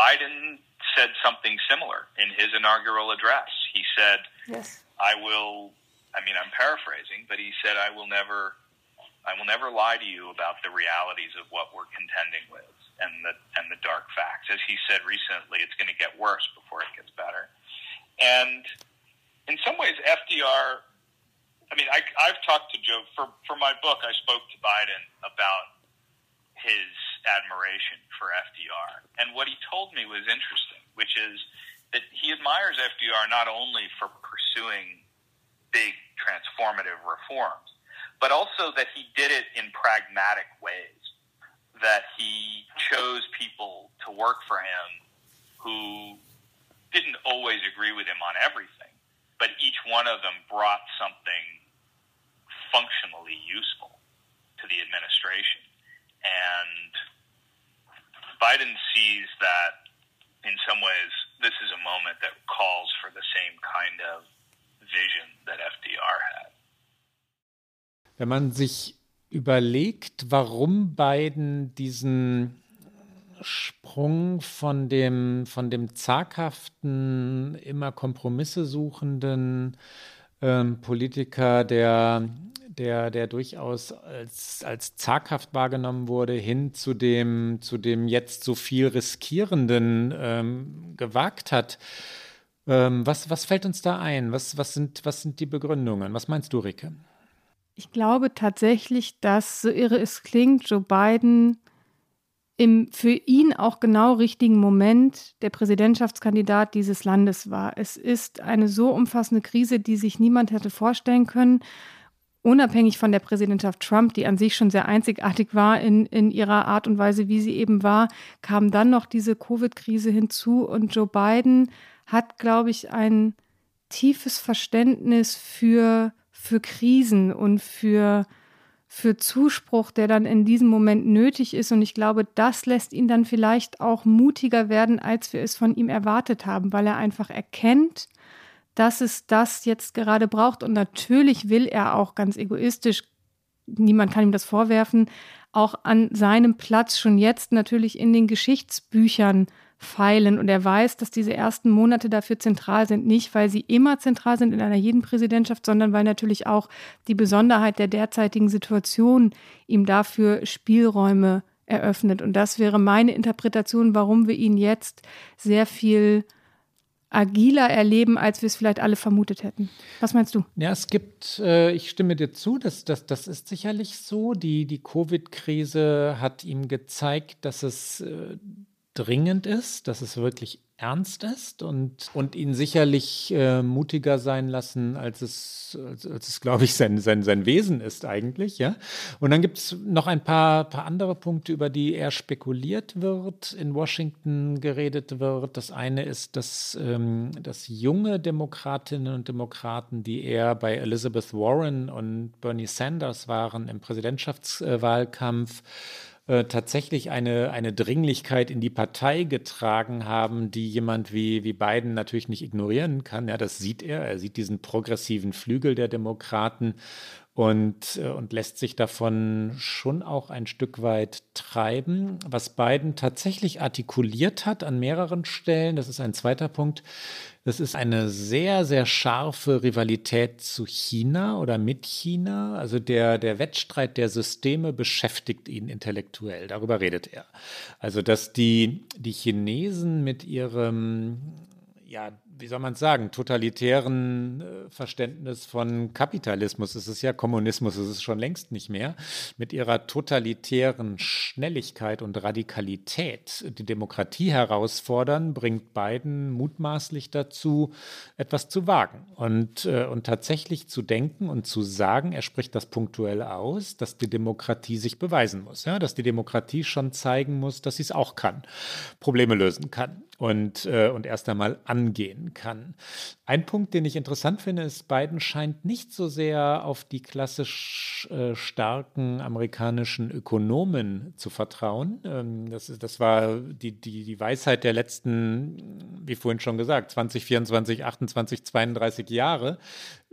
Biden said something similar in his inaugural address. He said, yes. I will, I mean, I'm paraphrasing, but he said, I will never I will never lie to you about the realities of what we're contending with and the and the dark facts. As he said recently, it's going to get worse before it gets better. And in some ways, FDR. I mean, I, I've talked to Joe for for my book. I spoke to Biden about his admiration for FDR, and what he told me was interesting, which is that he admires FDR not only for pursuing big transformative reforms but also that he did it in pragmatic ways. That he chose people to work for him who didn't always agree with him on everything, but each one of them brought something functionally useful to the administration. And Biden sees that in some ways this is a moment that calls for the same kind of vision that FDR had. Wenn man sich überlegt, warum Biden diesen Sprung von dem, von dem zaghaften, immer Kompromisse suchenden ähm, Politiker, der, der, der durchaus als, als zaghaft wahrgenommen wurde, hin zu dem, zu dem jetzt so viel riskierenden ähm, gewagt hat. Ähm, was, was fällt uns da ein? Was, was, sind, was sind die Begründungen? Was meinst du, Ricke? Ich glaube tatsächlich, dass, so irre es klingt, Joe Biden im für ihn auch genau richtigen Moment der Präsidentschaftskandidat dieses Landes war. Es ist eine so umfassende Krise, die sich niemand hätte vorstellen können. Unabhängig von der Präsidentschaft Trump, die an sich schon sehr einzigartig war in, in ihrer Art und Weise, wie sie eben war, kam dann noch diese Covid-Krise hinzu. Und Joe Biden hat, glaube ich, ein tiefes Verständnis für für Krisen und für, für Zuspruch, der dann in diesem Moment nötig ist. Und ich glaube, das lässt ihn dann vielleicht auch mutiger werden, als wir es von ihm erwartet haben, weil er einfach erkennt, dass es das jetzt gerade braucht. Und natürlich will er auch ganz egoistisch, niemand kann ihm das vorwerfen, auch an seinem Platz schon jetzt natürlich in den Geschichtsbüchern feilen. Und er weiß, dass diese ersten Monate dafür zentral sind, nicht weil sie immer zentral sind in einer jeden Präsidentschaft, sondern weil natürlich auch die Besonderheit der derzeitigen Situation ihm dafür Spielräume eröffnet. Und das wäre meine Interpretation, warum wir ihn jetzt sehr viel agiler erleben, als wir es vielleicht alle vermutet hätten. Was meinst du? Ja, es gibt, äh, ich stimme dir zu, das, das, das ist sicherlich so. Die, die Covid-Krise hat ihm gezeigt, dass es äh, dringend ist, dass es wirklich ernst ist und, und ihn sicherlich äh, mutiger sein lassen, als es, als, als es glaube ich, sein, sein, sein Wesen ist eigentlich. Ja? Und dann gibt es noch ein paar, paar andere Punkte, über die eher spekuliert wird, in Washington geredet wird. Das eine ist, dass, ähm, dass junge Demokratinnen und Demokraten, die eher bei Elizabeth Warren und Bernie Sanders waren im Präsidentschaftswahlkampf, äh, tatsächlich eine, eine Dringlichkeit in die Partei getragen haben, die jemand wie, wie Biden natürlich nicht ignorieren kann. Ja, das sieht er. Er sieht diesen progressiven Flügel der Demokraten und, äh, und lässt sich davon schon auch ein Stück weit treiben. Was Biden tatsächlich artikuliert hat an mehreren Stellen, das ist ein zweiter Punkt, das ist eine sehr, sehr scharfe Rivalität zu China oder mit China. Also der, der Wettstreit der Systeme beschäftigt ihn intellektuell. Darüber redet er. Also, dass die, die Chinesen mit ihrem ja, wie soll man es sagen, totalitären äh, Verständnis von Kapitalismus. Es ist ja Kommunismus, es ist schon längst nicht mehr. Mit ihrer totalitären Schnelligkeit und Radikalität die Demokratie herausfordern, bringt Biden mutmaßlich dazu, etwas zu wagen und, äh, und tatsächlich zu denken und zu sagen, er spricht das punktuell aus, dass die Demokratie sich beweisen muss, ja? dass die Demokratie schon zeigen muss, dass sie es auch kann, Probleme lösen kann und, äh, und erst einmal angehen kann. Ein Punkt, den ich interessant finde, ist, Biden scheint nicht so sehr auf die klassisch äh, starken amerikanischen Ökonomen zu vertrauen. Ähm, das, ist, das war die, die, die Weisheit der letzten, wie vorhin schon gesagt, 20, 24, 28, 32 Jahre.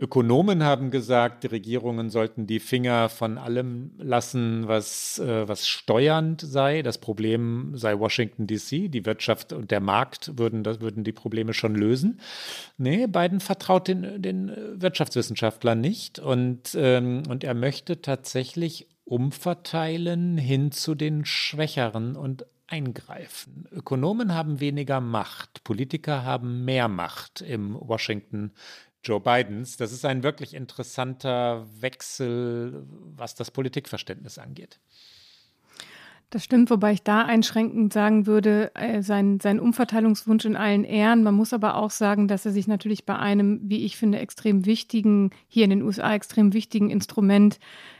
Ökonomen haben gesagt, die Regierungen sollten die Finger von allem lassen, was, äh, was steuernd sei. Das Problem sei Washington DC, die Wirtschaft und der Markt würden, das, würden die Probleme schon lösen. Nee, Biden vertraut den, den Wirtschaftswissenschaftlern nicht und, ähm, und er möchte tatsächlich umverteilen hin zu den Schwächeren und eingreifen. Ökonomen haben weniger Macht, Politiker haben mehr Macht im Washington Joe Bidens. Das ist ein wirklich interessanter Wechsel, was das Politikverständnis angeht. Das stimmt, wobei ich da einschränkend sagen würde, äh, sein, sein Umverteilungswunsch in allen Ehren. Man muss aber auch sagen, dass er sich natürlich bei einem, wie ich finde, extrem wichtigen, hier in den USA extrem wichtigen Instrument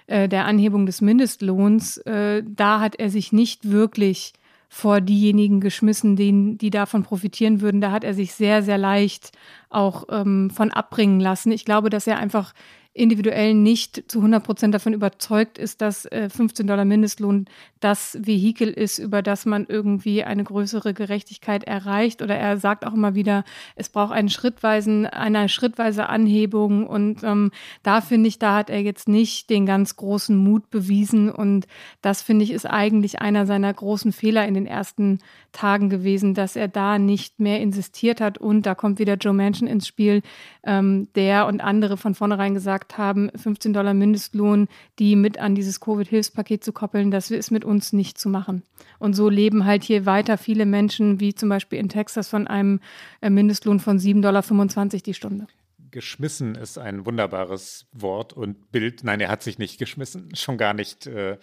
äh, der Anhebung des Mindestlohns, äh, da hat er sich nicht wirklich vor diejenigen geschmissen, die, die davon profitieren würden. Da hat er sich sehr, sehr leicht auch ähm, von abbringen lassen. Ich glaube, dass er einfach individuell nicht zu 100 Prozent davon überzeugt ist, dass äh, 15 Dollar Mindestlohn das Vehikel ist, über das man irgendwie eine größere Gerechtigkeit erreicht. Oder er sagt auch immer wieder, es braucht einen schrittweisen, eine schrittweise Anhebung. Und ähm, da finde ich, da hat er jetzt nicht den ganz großen Mut bewiesen. Und das finde ich ist eigentlich einer seiner großen Fehler in den ersten Tagen gewesen, dass er da nicht mehr insistiert hat. Und da kommt wieder Joe Manchin ins Spiel, ähm, der und andere von vornherein gesagt haben, 15 Dollar Mindestlohn, die mit an dieses Covid-Hilfspaket zu koppeln, das ist mit uns nicht zu machen. Und so leben halt hier weiter viele Menschen, wie zum Beispiel in Texas, von einem äh, Mindestlohn von 7,25 Dollar die Stunde geschmissen ist ein wunderbares Wort und Bild. Nein, er hat sich nicht geschmissen, schon gar nicht äh,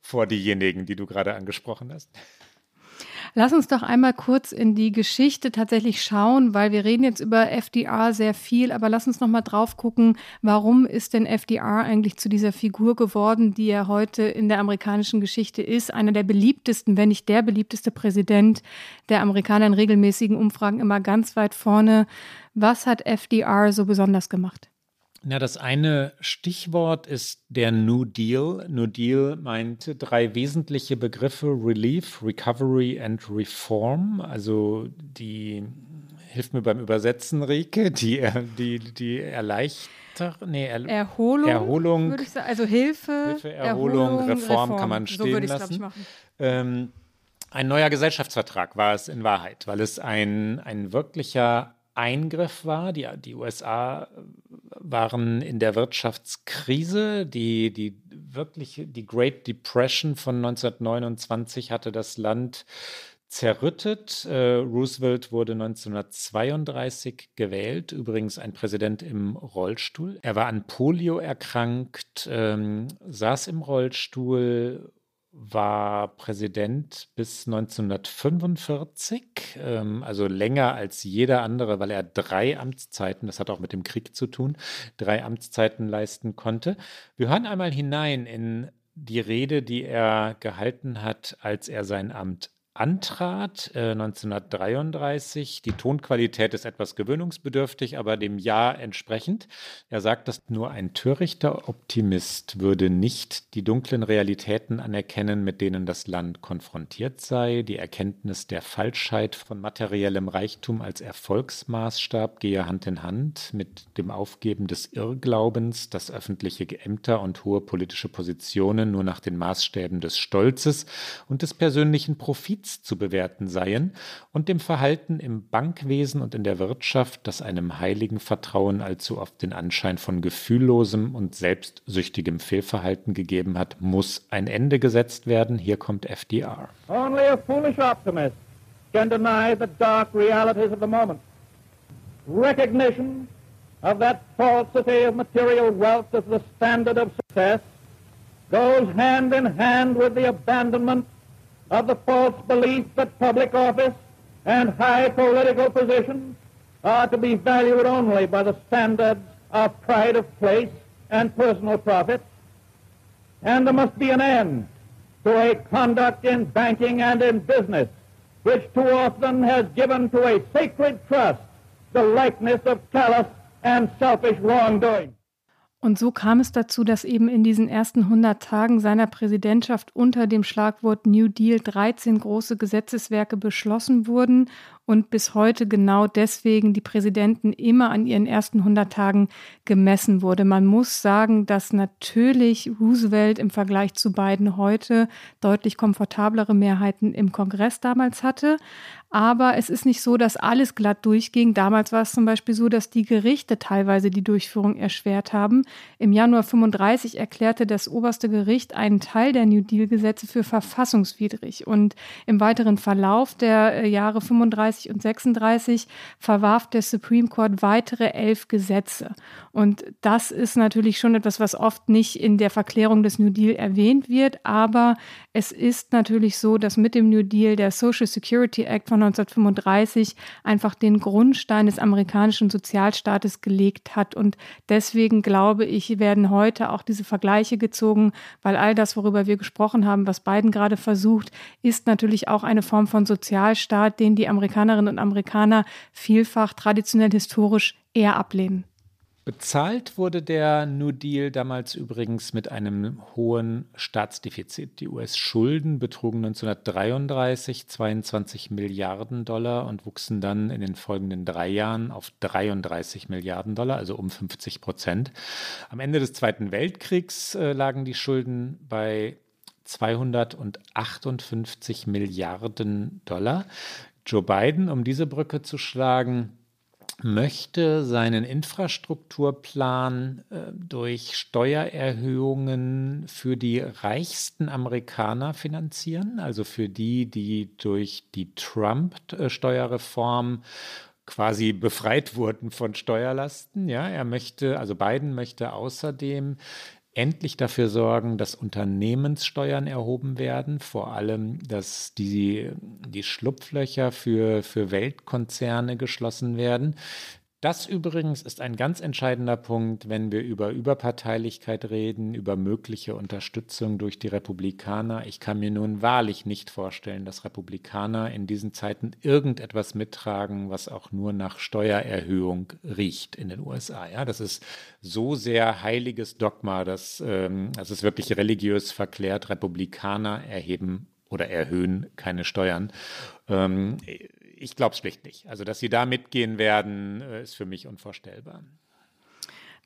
vor diejenigen, die du gerade angesprochen hast. Lass uns doch einmal kurz in die Geschichte tatsächlich schauen, weil wir reden jetzt über FDR sehr viel, aber lass uns noch mal drauf gucken, warum ist denn FDR eigentlich zu dieser Figur geworden, die er heute in der amerikanischen Geschichte ist, einer der beliebtesten, wenn nicht der beliebteste Präsident der Amerikaner in regelmäßigen Umfragen immer ganz weit vorne. Was hat FDR so besonders gemacht? Na, das eine Stichwort ist der New Deal. New Deal meinte drei wesentliche Begriffe: Relief, Recovery and Reform. Also die, hilft mir beim Übersetzen, Rike, die, die, die erleichtert. Nee, er, Erholung, Erholung würde ich sagen. Also Hilfe, Hilfe Erholung, Erholung Reform, Reform, kann man stehen so würde lassen. Machen. Ähm, ein neuer Gesellschaftsvertrag war es in Wahrheit, weil es ein, ein wirklicher Eingriff war. Die, die USA waren in der Wirtschaftskrise. Die, die wirklich, die Great Depression von 1929 hatte das Land zerrüttet. Äh, Roosevelt wurde 1932 gewählt, übrigens ein Präsident im Rollstuhl. Er war an Polio erkrankt, ähm, saß im Rollstuhl, war Präsident bis 1945, ähm, also länger als jeder andere, weil er drei Amtszeiten, das hat auch mit dem Krieg zu tun, drei Amtszeiten leisten konnte. Wir hören einmal hinein in die Rede, die er gehalten hat, als er sein Amt antrat, äh, 1933. Die Tonqualität ist etwas gewöhnungsbedürftig, aber dem Jahr entsprechend. Er sagt, dass nur ein törichter Optimist würde nicht die dunklen Realitäten anerkennen, mit denen das Land konfrontiert sei. Die Erkenntnis der Falschheit von materiellem Reichtum als Erfolgsmaßstab gehe Hand in Hand mit dem Aufgeben des Irrglaubens, dass öffentliche Ämter und hohe politische Positionen nur nach den Maßstäben des Stolzes und des persönlichen Profits Justiz zu bewerten seien und dem Verhalten im Bankwesen und in der Wirtschaft, das einem heiligen Vertrauen allzu oft den Anschein von gefühllosem und selbstsüchtigem Fehlverhalten gegeben hat, muss ein Ende gesetzt werden. Hier kommt FDR. Only a foolish optimist can deny the dark realities of the moment. Recognition of that falsity of material wealth as the standard of success goes hand in hand with the abandonment of the false belief that public office and high political positions are to be valued only by the standards of pride of place and personal profit. And there must be an end to a conduct in banking and in business which too often has given to a sacred trust the likeness of callous and selfish wrongdoing. Und so kam es dazu, dass eben in diesen ersten 100 Tagen seiner Präsidentschaft unter dem Schlagwort New Deal 13 große Gesetzeswerke beschlossen wurden und bis heute genau deswegen die Präsidenten immer an ihren ersten 100 Tagen gemessen wurde. Man muss sagen, dass natürlich Roosevelt im Vergleich zu Biden heute deutlich komfortablere Mehrheiten im Kongress damals hatte. Aber es ist nicht so, dass alles glatt durchging. Damals war es zum Beispiel so, dass die Gerichte teilweise die Durchführung erschwert haben. Im Januar 35 erklärte das oberste Gericht einen Teil der New Deal-Gesetze für verfassungswidrig. Und im weiteren Verlauf der äh, Jahre 35 35 und 36 verwarf der Supreme Court weitere elf Gesetze. Und das ist natürlich schon etwas, was oft nicht in der Verklärung des New Deal erwähnt wird. Aber es ist natürlich so, dass mit dem New Deal der Social Security Act von 1935 einfach den Grundstein des amerikanischen Sozialstaates gelegt hat. Und deswegen glaube ich, werden heute auch diese Vergleiche gezogen, weil all das, worüber wir gesprochen haben, was Biden gerade versucht, ist natürlich auch eine Form von Sozialstaat, den die Amerikaner Amerikanerinnen und Amerikaner vielfach traditionell historisch eher ablehnen. Bezahlt wurde der New Deal damals übrigens mit einem hohen Staatsdefizit. Die US-Schulden betrugen 1933 22 Milliarden Dollar und wuchsen dann in den folgenden drei Jahren auf 33 Milliarden Dollar, also um 50 Prozent. Am Ende des Zweiten Weltkriegs äh, lagen die Schulden bei 258 Milliarden Dollar. Joe Biden, um diese Brücke zu schlagen, möchte seinen Infrastrukturplan äh, durch Steuererhöhungen für die reichsten Amerikaner finanzieren, also für die, die durch die Trump-Steuerreform quasi befreit wurden von Steuerlasten. Ja, er möchte, also Biden möchte außerdem endlich dafür sorgen, dass Unternehmenssteuern erhoben werden, vor allem, dass die, die Schlupflöcher für, für Weltkonzerne geschlossen werden. Das übrigens ist ein ganz entscheidender Punkt, wenn wir über Überparteilichkeit reden, über mögliche Unterstützung durch die Republikaner. Ich kann mir nun wahrlich nicht vorstellen, dass Republikaner in diesen Zeiten irgendetwas mittragen, was auch nur nach Steuererhöhung riecht in den USA. Ja, das ist so sehr heiliges Dogma, dass ähm, das ist wirklich religiös verklärt. Republikaner erheben oder erhöhen keine Steuern. Ähm, ich glaube es schlicht nicht. Also, dass sie da mitgehen werden, äh, ist für mich unvorstellbar.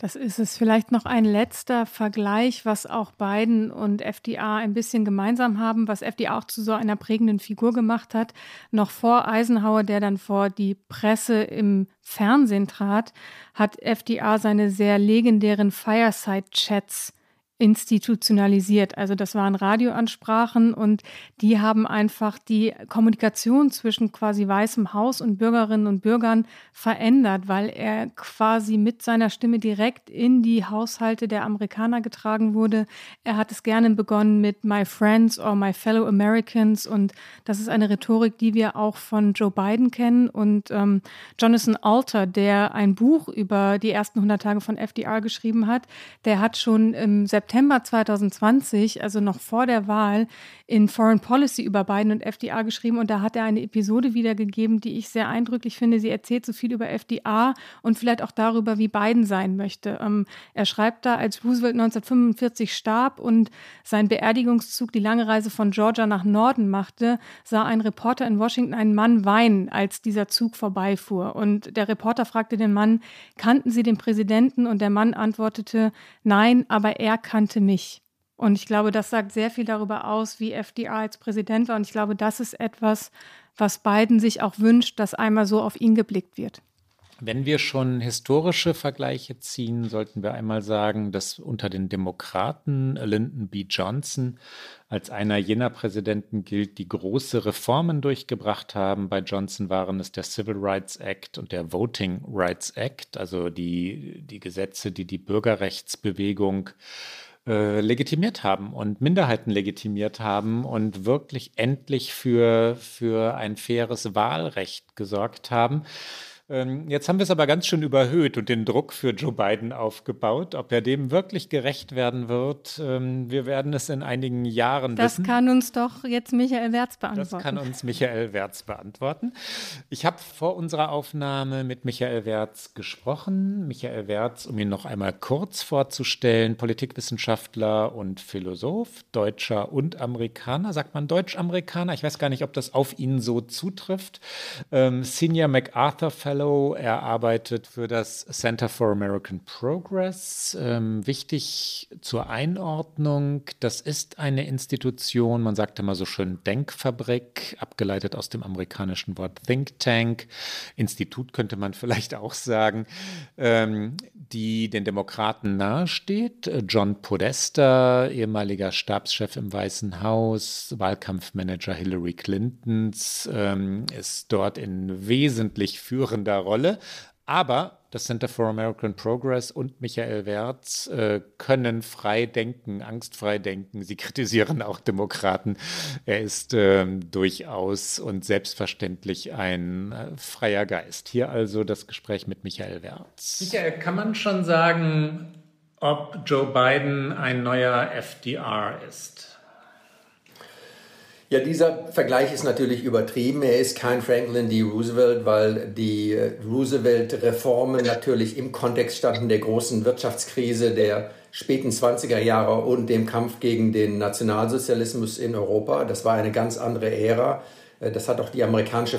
Das ist es. Vielleicht noch ein letzter Vergleich, was auch Biden und FDR ein bisschen gemeinsam haben, was FDR auch zu so einer prägenden Figur gemacht hat. Noch vor Eisenhower, der dann vor die Presse im Fernsehen trat, hat FDR seine sehr legendären Fireside-Chats institutionalisiert. Also das waren Radioansprachen und die haben einfach die Kommunikation zwischen quasi Weißem Haus und Bürgerinnen und Bürgern verändert, weil er quasi mit seiner Stimme direkt in die Haushalte der Amerikaner getragen wurde. Er hat es gerne begonnen mit My Friends or My Fellow Americans und das ist eine Rhetorik, die wir auch von Joe Biden kennen und ähm, Jonathan Alter, der ein Buch über die ersten 100 Tage von FDR geschrieben hat, der hat schon im September September 2020, also noch vor der Wahl, in Foreign Policy über Biden und FDR geschrieben und da hat er eine Episode wiedergegeben, die ich sehr eindrücklich finde. Sie erzählt so viel über FDR und vielleicht auch darüber, wie Biden sein möchte. Ähm, er schreibt da, als Roosevelt 1945 starb und sein Beerdigungszug die lange Reise von Georgia nach Norden machte, sah ein Reporter in Washington einen Mann weinen, als dieser Zug vorbeifuhr. Und der Reporter fragte den Mann, kannten Sie den Präsidenten? Und der Mann antwortete, nein, aber er kannte kannte mich. Und ich glaube, das sagt sehr viel darüber aus, wie FDR als Präsident war. Und ich glaube, das ist etwas, was Biden sich auch wünscht, dass einmal so auf ihn geblickt wird. Wenn wir schon historische Vergleiche ziehen, sollten wir einmal sagen, dass unter den Demokraten Lyndon B. Johnson als einer jener Präsidenten gilt, die große Reformen durchgebracht haben. Bei Johnson waren es der Civil Rights Act und der Voting Rights Act, also die, die Gesetze, die die Bürgerrechtsbewegung äh, legitimiert haben und Minderheiten legitimiert haben und wirklich endlich für, für ein faires Wahlrecht gesorgt haben. Ähm, jetzt haben wir es aber ganz schön überhöht und den Druck für Joe Biden aufgebaut. Ob er dem wirklich gerecht werden wird, ähm, wir werden es in einigen Jahren das wissen. Das kann uns doch jetzt Michael Wertz beantworten. Das kann uns Michael Wertz beantworten. Ich habe vor unserer Aufnahme mit Michael Wertz gesprochen. Michael Wertz, um ihn noch einmal kurz vorzustellen, Politikwissenschaftler und Philosoph, Deutscher und Amerikaner. Sagt man Deutsch-Amerikaner? Ich weiß gar nicht, ob das auf ihn so zutrifft. Ähm, Senior MacArthur Fellow Fellow. Er arbeitet für das Center for American Progress. Ähm, wichtig zur Einordnung, das ist eine Institution, man sagt immer so schön Denkfabrik, abgeleitet aus dem amerikanischen Wort Think Tank. Institut könnte man vielleicht auch sagen, ähm, die den Demokraten nahesteht. John Podesta, ehemaliger Stabschef im Weißen Haus, Wahlkampfmanager Hillary Clintons, ähm, ist dort in wesentlich führender führender Rolle. Aber das Center for American Progress und Michael Wertz äh, können frei denken, angstfrei denken. Sie kritisieren auch Demokraten. Er ist äh, durchaus und selbstverständlich ein äh, freier Geist. Hier also das Gespräch mit Michael Wertz. Michael, kann man schon sagen, ob Joe Biden ein neuer FDR ist? Ja, dieser Vergleich ist natürlich übertrieben. Er ist kein Franklin D. Roosevelt, weil die äh, Roosevelt-Reformen natürlich im Kontext standen der großen Wirtschaftskrise der späten 20er Jahre und dem Kampf gegen den Nationalsozialismus in Europa. Das war eine ganz andere Ära. Äh, das hat auch die amerikanische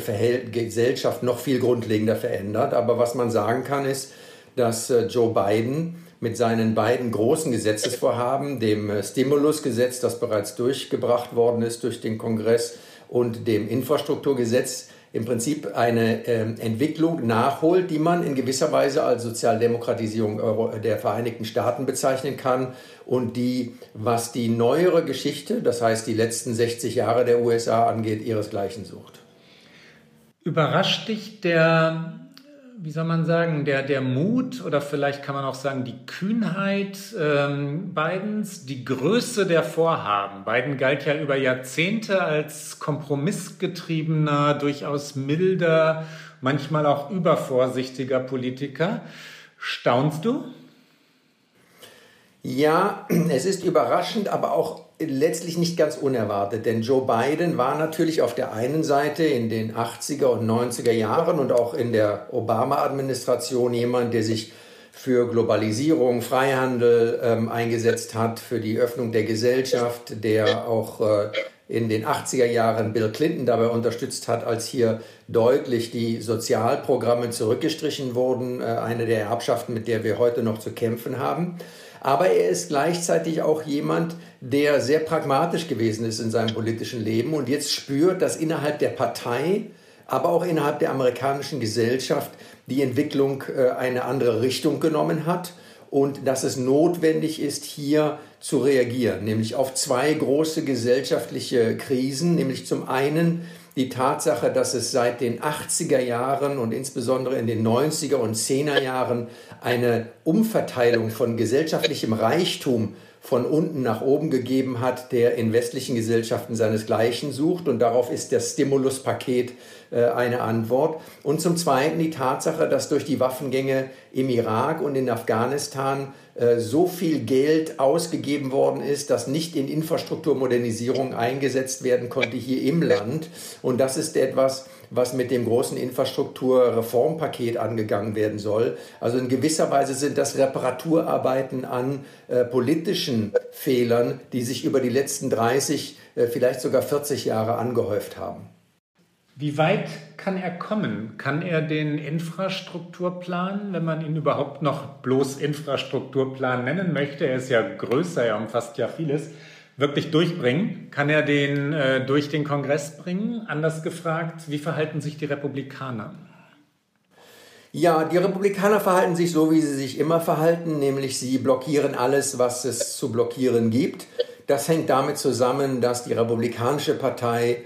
Gesellschaft noch viel grundlegender verändert. Aber was man sagen kann, ist, dass äh, Joe Biden mit seinen beiden großen Gesetzesvorhaben, dem äh, Stimulusgesetz, das bereits durchgebracht worden ist durch den Kongress, und dem Infrastrukturgesetz im Prinzip eine äh, Entwicklung nachholt, die man in gewisser Weise als Sozialdemokratisierung der Vereinigten Staaten bezeichnen kann und die, was die neuere Geschichte, das heißt die letzten 60 Jahre der USA angeht, ihresgleichen sucht. Überrascht dich der wie soll man sagen, der, der Mut oder vielleicht kann man auch sagen, die Kühnheit ähm, Bidens, die Größe der Vorhaben. Biden galt ja über Jahrzehnte als kompromissgetriebener, durchaus milder, manchmal auch übervorsichtiger Politiker. Staunst du? Ja, es ist überraschend, aber auch letztlich nicht ganz unerwartet, denn Joe Biden war natürlich auf der einen Seite in den 80er und 90er Jahren und auch in der Obama-Administration jemand, der sich für Globalisierung, Freihandel ähm, eingesetzt hat, für die Öffnung der Gesellschaft, der auch äh, in den 80er Jahren Bill Clinton dabei unterstützt hat, als hier deutlich die Sozialprogramme zurückgestrichen wurden, äh, eine der Erbschaften, mit der wir heute noch zu kämpfen haben. Aber er ist gleichzeitig auch jemand, der sehr pragmatisch gewesen ist in seinem politischen Leben und jetzt spürt, dass innerhalb der Partei, aber auch innerhalb der amerikanischen Gesellschaft die Entwicklung äh, eine andere Richtung genommen hat und dass es notwendig ist, hier zu reagieren, nämlich auf zwei große gesellschaftliche Krisen, nämlich zum einen die Tatsache, dass es seit den 80er Jahren und insbesondere in den 90er und 10er Jahren eine Umverteilung von gesellschaftlichem Reichtum von unten nach oben gegeben hat, der in westlichen Gesellschaften seinesgleichen sucht. Und darauf ist das Stimuluspaket äh, eine Antwort. Und zum Zweiten die Tatsache, dass durch die Waffengänge im Irak und in Afghanistan so viel Geld ausgegeben worden ist, das nicht in Infrastrukturmodernisierung eingesetzt werden konnte hier im Land. Und das ist etwas, was mit dem großen Infrastrukturreformpaket angegangen werden soll. Also in gewisser Weise sind das Reparaturarbeiten an äh, politischen Fehlern, die sich über die letzten 30, äh, vielleicht sogar 40 Jahre angehäuft haben. Wie weit kann er kommen? Kann er den Infrastrukturplan, wenn man ihn überhaupt noch bloß Infrastrukturplan nennen möchte, er ist ja größer, er umfasst ja vieles, wirklich durchbringen? Kann er den äh, durch den Kongress bringen? Anders gefragt, wie verhalten sich die Republikaner? Ja, die Republikaner verhalten sich so, wie sie sich immer verhalten, nämlich sie blockieren alles, was es zu blockieren gibt. Das hängt damit zusammen, dass die Republikanische Partei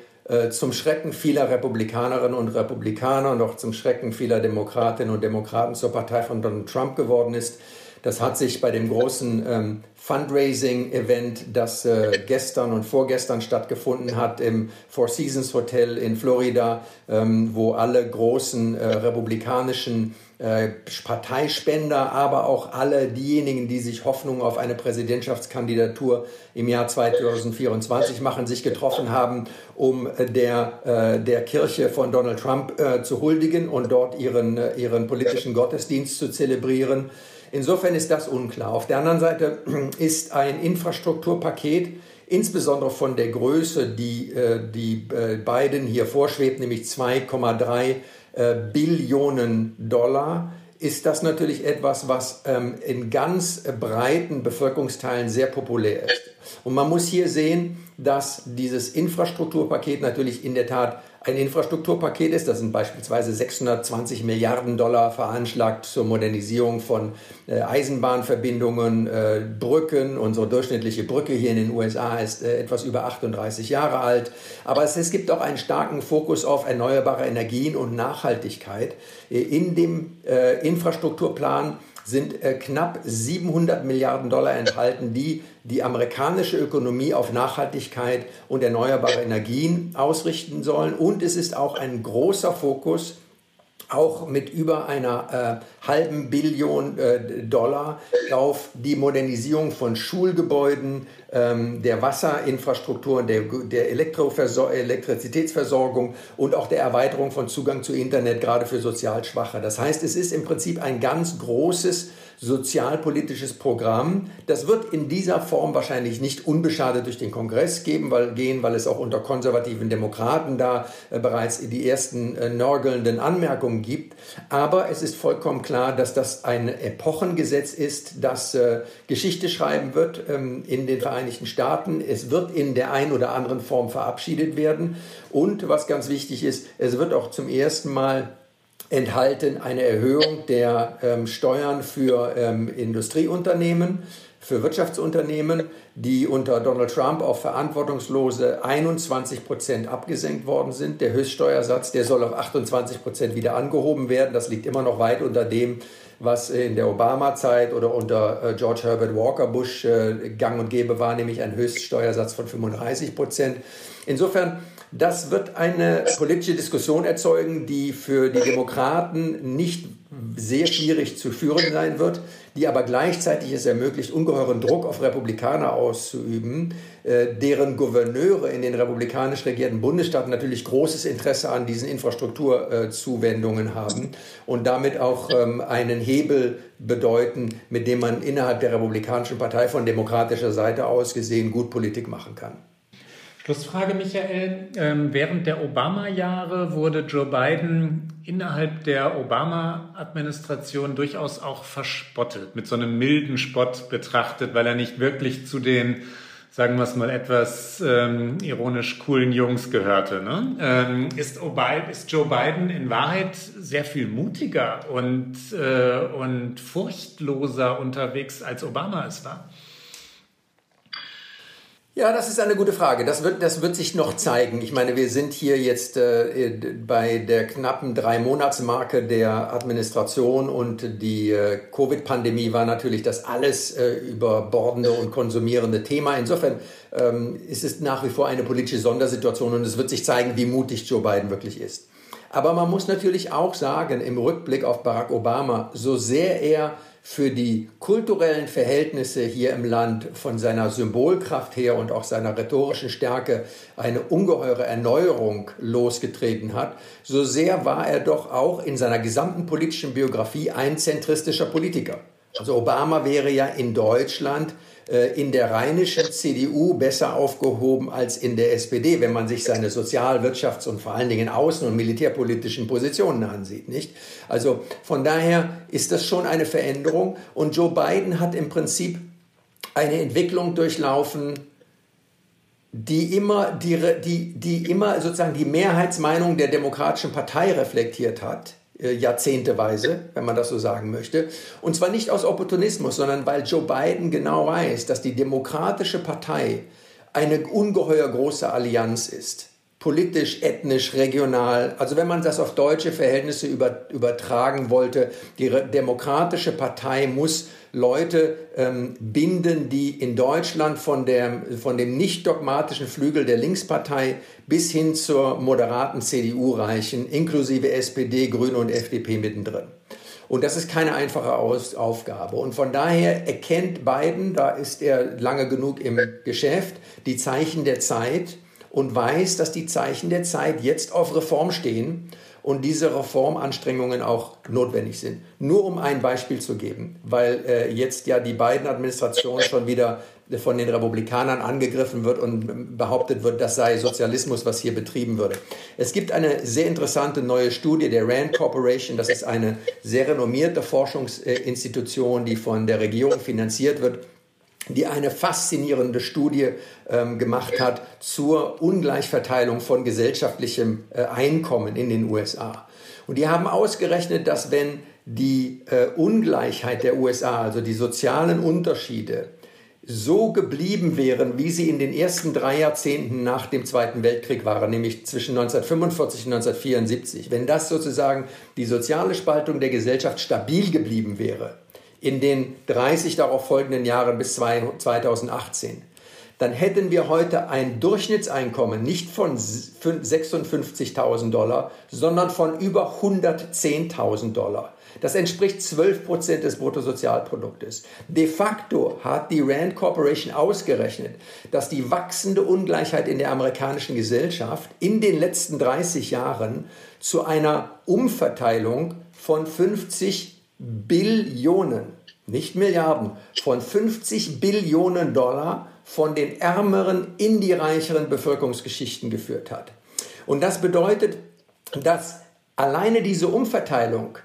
zum Schrecken vieler Republikanerinnen und Republikaner und auch zum Schrecken vieler Demokratinnen und Demokraten zur Partei von Donald Trump geworden ist. Das hat sich bei dem großen ähm, Fundraising-Event, das äh, gestern und vorgestern stattgefunden hat im Four Seasons Hotel in Florida, ähm, wo alle großen äh, republikanischen äh, Parteispender, aber auch alle diejenigen, die sich Hoffnung auf eine Präsidentschaftskandidatur im Jahr 2024 machen, sich getroffen haben, um äh, der, äh, der Kirche von Donald Trump zu huldigen und dort ihren, ihren politischen Gottesdienst zu zelebrieren. Insofern ist das unklar. Auf der anderen Seite ist ein Infrastrukturpaket, insbesondere von der Größe, die, äh, die äh, Biden hier vorschwebt, nämlich 2,3 äh, Billionen Dollar, ist das natürlich etwas, was ähm, in ganz breiten Bevölkerungsteilen sehr populär ist. Und man muss hier sehen, dass dieses Infrastrukturpaket natürlich in der Tat ein Infrastrukturpaket ist. Das sind beispielsweise 620 Milliarden Dollar veranschlagt zur Modernisierung von äh, Eisenbahnverbindungen, äh, Brücken. Unsere durchschnittliche Brücke hier in den USA ist äh, etwas über 38 Jahre alt. Aber es, es, gibt auch einen starken Fokus auf erneuerbare Energien und Nachhaltigkeit. In dem Infrastrukturplan sind äh, knapp 700 Milliarden Dollar enthalten, die die amerikanische Ökonomie auf Nachhaltigkeit und erneuerbare Energien ausrichten sollen. Und es ist auch ein großer Fokus auch mit über einer äh, halben Billion äh, Dollar auf die Modernisierung von Schulgebäuden, ähm, der Wasserinfrastruktur, der, der Elektrizitätsversorgung und auch der Erweiterung von Zugang zu Internet, gerade für sozial Schwache. Das heißt, es ist im Prinzip ein ganz großes sozialpolitisches Programm. Das wird in dieser Form wahrscheinlich nicht unbeschadet durch den Kongress geben, weil, gehen, weil es auch unter konservativen Demokraten da äh, bereits die ersten äh, nörgelnden Anmerkungen gibt. Aber es ist vollkommen klar, dass das ein Epochengesetz ist, das äh, Geschichte schreiben wird ähm, in den Vereinigten Staaten. Es wird in der einen oder anderen Form verabschiedet werden. Und was ganz wichtig ist, es wird auch zum ersten Mal enthalten eine Erhöhung der ähm, Steuern für ähm, Industrieunternehmen, für Wirtschaftsunternehmen, die unter Donald Trump auf verantwortungslose 21 Prozent abgesenkt worden sind. Der Höchststeuersatz, der soll auf 28 Prozent wieder angehoben werden. Das liegt immer noch weit unter dem, was in der Obama-Zeit oder unter äh, George Herbert Walker Bush äh, gang und gäbe war, nämlich ein Höchststeuersatz von 35 Prozent. Insofern das wird eine politische Diskussion erzeugen, die für die Demokraten nicht sehr schwierig zu führen sein wird, die aber gleichzeitig es ermöglicht, ungeheuren Druck auf Republikaner auszuüben, äh, deren Gouverneure in den republikanisch regierten Bundesstaaten natürlich großes Interesse an diesen Infrastrukturzuwendungen haben und damit auch ähm, einen Hebel bedeuten, mit dem man innerhalb der Republikanischen Partei von demokratischer Seite aus gesehen gut Politik machen kann. Schlussfrage, Michael. Ähm, während der Obama-Jahre wurde Joe Biden innerhalb der Obama-Administration durchaus auch verspottet, mit so einem milden Spott betrachtet, weil er nicht wirklich zu den sagen wir es mal etwas ähm, ironisch, coolen Jungs gehörte. Ne? Ähm, ist, ist, Joe Biden in Wahrheit sehr viel mutiger und, äh, und furchtloser unterwegs, als Obama es war? Ja, das ist eine gute Frage. Das wird, das wird sich noch zeigen. Ich meine, wir sind hier jetzt äh, bei der knappen drei Monatsmarke der Administration und die äh, Covid-Pandemie war natürlich das alles äh, überbordende und konsumierende Thema. Insofern ähm, ist es nach wie vor eine politische Sondersituation und es wird sich zeigen, wie mutig Joe Biden wirklich ist. Aber man muss natürlich auch sagen, im Rückblick auf Barack Obama, so sehr er für die kulturellen Verhältnisse hier im Land von seiner Symbolkraft her und auch seiner rhetorischen Stärke eine ungeheure Erneuerung losgetreten hat, so sehr war er doch auch in seiner gesamten politischen Biografie ein zentristischer Politiker. Also Obama wäre ja in Deutschland in der rheinischen CDU besser aufgehoben als in der SPD, wenn man sich seine Sozial-, Wirtschafts- und vor allen Dingen außen- und militärpolitischen Positionen ansieht, nicht? Also von daher ist das schon eine Veränderung und Joe Biden hat im Prinzip eine Entwicklung durchlaufen, die immer, die, die, die immer sozusagen die Mehrheitsmeinung der Demokratischen Partei reflektiert hat äh, jahrzehnteweise, wenn man das so sagen möchte. Und zwar nicht aus Opportunismus, sondern weil Joe Biden genau weiß, dass die Demokratische Partei eine ungeheuer große Allianz ist. Politisch, ethnisch, regional. Also wenn man das auf deutsche Verhältnisse über, übertragen wollte, die Demokratische Partei muss Leute ähm, binden, die in Deutschland von, der, von dem nicht dogmatischen Flügel der Linkspartei bis hin zur moderaten CDU reichen, inklusive SPD, Grüne und FDP mittendrin. Und das ist keine einfache Aus Aufgabe. Und von daher erkennt Biden, da ist er lange genug im Geschäft, die Zeichen der Zeit und weiß, dass die Zeichen der Zeit jetzt auf Reform stehen und diese Reformanstrengungen auch notwendig sind. Nur um ein Beispiel zu geben, weil äh, jetzt ja die beiden Administrationen schon wieder von den Republikanern angegriffen wird und behauptet wird, das sei Sozialismus, was hier betrieben würde. Es gibt eine sehr interessante neue Studie der Rand Corporation. Das ist eine sehr renommierte Forschungsinstitution, die von der Regierung finanziert wird die eine faszinierende Studie ähm, gemacht hat zur Ungleichverteilung von gesellschaftlichem äh, Einkommen in den USA. Und die haben ausgerechnet, dass wenn die äh, Ungleichheit der USA, also die sozialen Unterschiede, so geblieben wären, wie sie in den ersten drei Jahrzehnten nach dem Zweiten Weltkrieg waren, nämlich zwischen 1945 und 1974, wenn das sozusagen die soziale Spaltung der Gesellschaft stabil geblieben wäre, in den 30 darauf folgenden Jahren bis 2018, dann hätten wir heute ein Durchschnittseinkommen nicht von 56.000 Dollar, sondern von über 110.000 Dollar. Das entspricht 12 Prozent des Bruttosozialproduktes. De facto hat die Rand Corporation ausgerechnet, dass die wachsende Ungleichheit in der amerikanischen Gesellschaft in den letzten 30 Jahren zu einer Umverteilung von 50 Billionen, nicht Milliarden, von 50 Billionen Dollar von den ärmeren in die reicheren Bevölkerungsgeschichten geführt hat. Und das bedeutet, dass alleine diese Umverteilung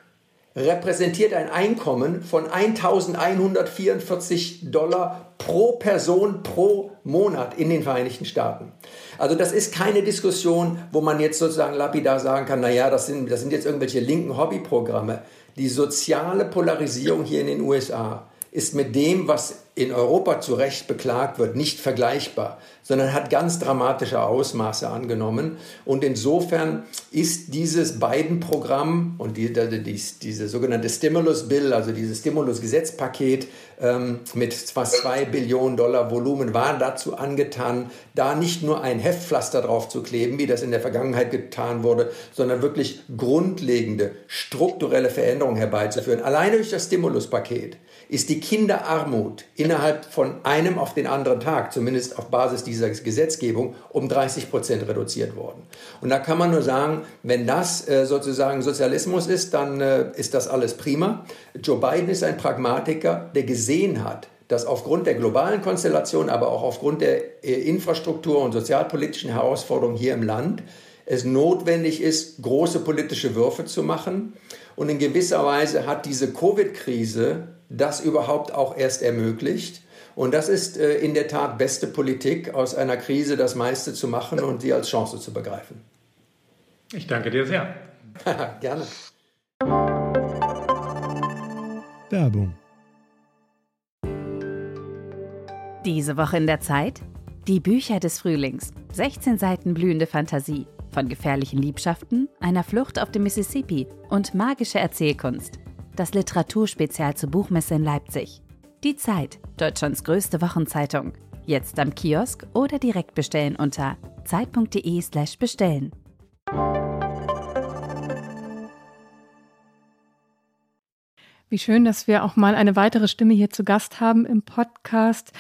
repräsentiert ein Einkommen von 1144 Dollar pro Person pro Monat in den Vereinigten Staaten. Also das ist keine Diskussion, wo man jetzt sozusagen lapidar sagen kann, naja, das sind, das sind jetzt irgendwelche linken Hobbyprogramme. Die soziale Polarisierung hier in den USA ist mit dem, was in Europa zu Recht beklagt wird, nicht vergleichbar, sondern hat ganz dramatische Ausmaße angenommen. Und insofern ist dieses Biden-Programm und die, die, diese sogenannte Stimulus Bill, also dieses Stimulus-Gesetzpaket ähm, mit fast zwei Billionen Dollar Volumen, war dazu angetan, da nicht nur ein Heftpflaster drauf zu kleben, wie das in der Vergangenheit getan wurde, sondern wirklich grundlegende strukturelle Veränderungen herbeizuführen. Alleine durch das Stimuluspaket ist die Kinderarmut innerhalb von einem auf den anderen Tag, zumindest auf Basis dieser Gesetzgebung, um 30 Prozent reduziert worden. Und da kann man nur sagen, wenn das äh, sozusagen Sozialismus ist, dann äh, ist das alles prima. Joe Biden ist ein Pragmatiker, der gesehen hat, dass aufgrund der globalen Konstellation, aber auch aufgrund der äh, Infrastruktur und sozialpolitischen Herausforderungen hier im Land es notwendig ist, große politische Würfe zu machen. Und in gewisser Weise hat diese Covid-Krise das überhaupt auch erst ermöglicht. Und das ist äh, in der Tat beste Politik, aus einer Krise das meiste zu machen und sie als Chance zu begreifen. Ich danke dir sehr. Gerne. Werbung. Diese Woche in der Zeit? Die Bücher des Frühlings. 16 Seiten blühende Fantasie. Von gefährlichen Liebschaften, einer Flucht auf dem Mississippi und magische Erzählkunst. Das Literaturspezial zur Buchmesse in Leipzig. Die Zeit, Deutschlands größte Wochenzeitung. Jetzt am Kiosk oder direkt bestellen unter zeit.de/slash bestellen. Wie schön, dass wir auch mal eine weitere Stimme hier zu Gast haben im Podcast.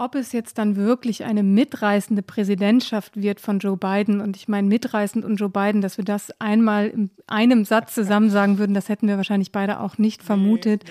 Ob es jetzt dann wirklich eine mitreißende Präsidentschaft wird von Joe Biden, und ich meine mitreißend und Joe Biden, dass wir das einmal in einem Satz zusammen sagen würden, das hätten wir wahrscheinlich beide auch nicht vermutet.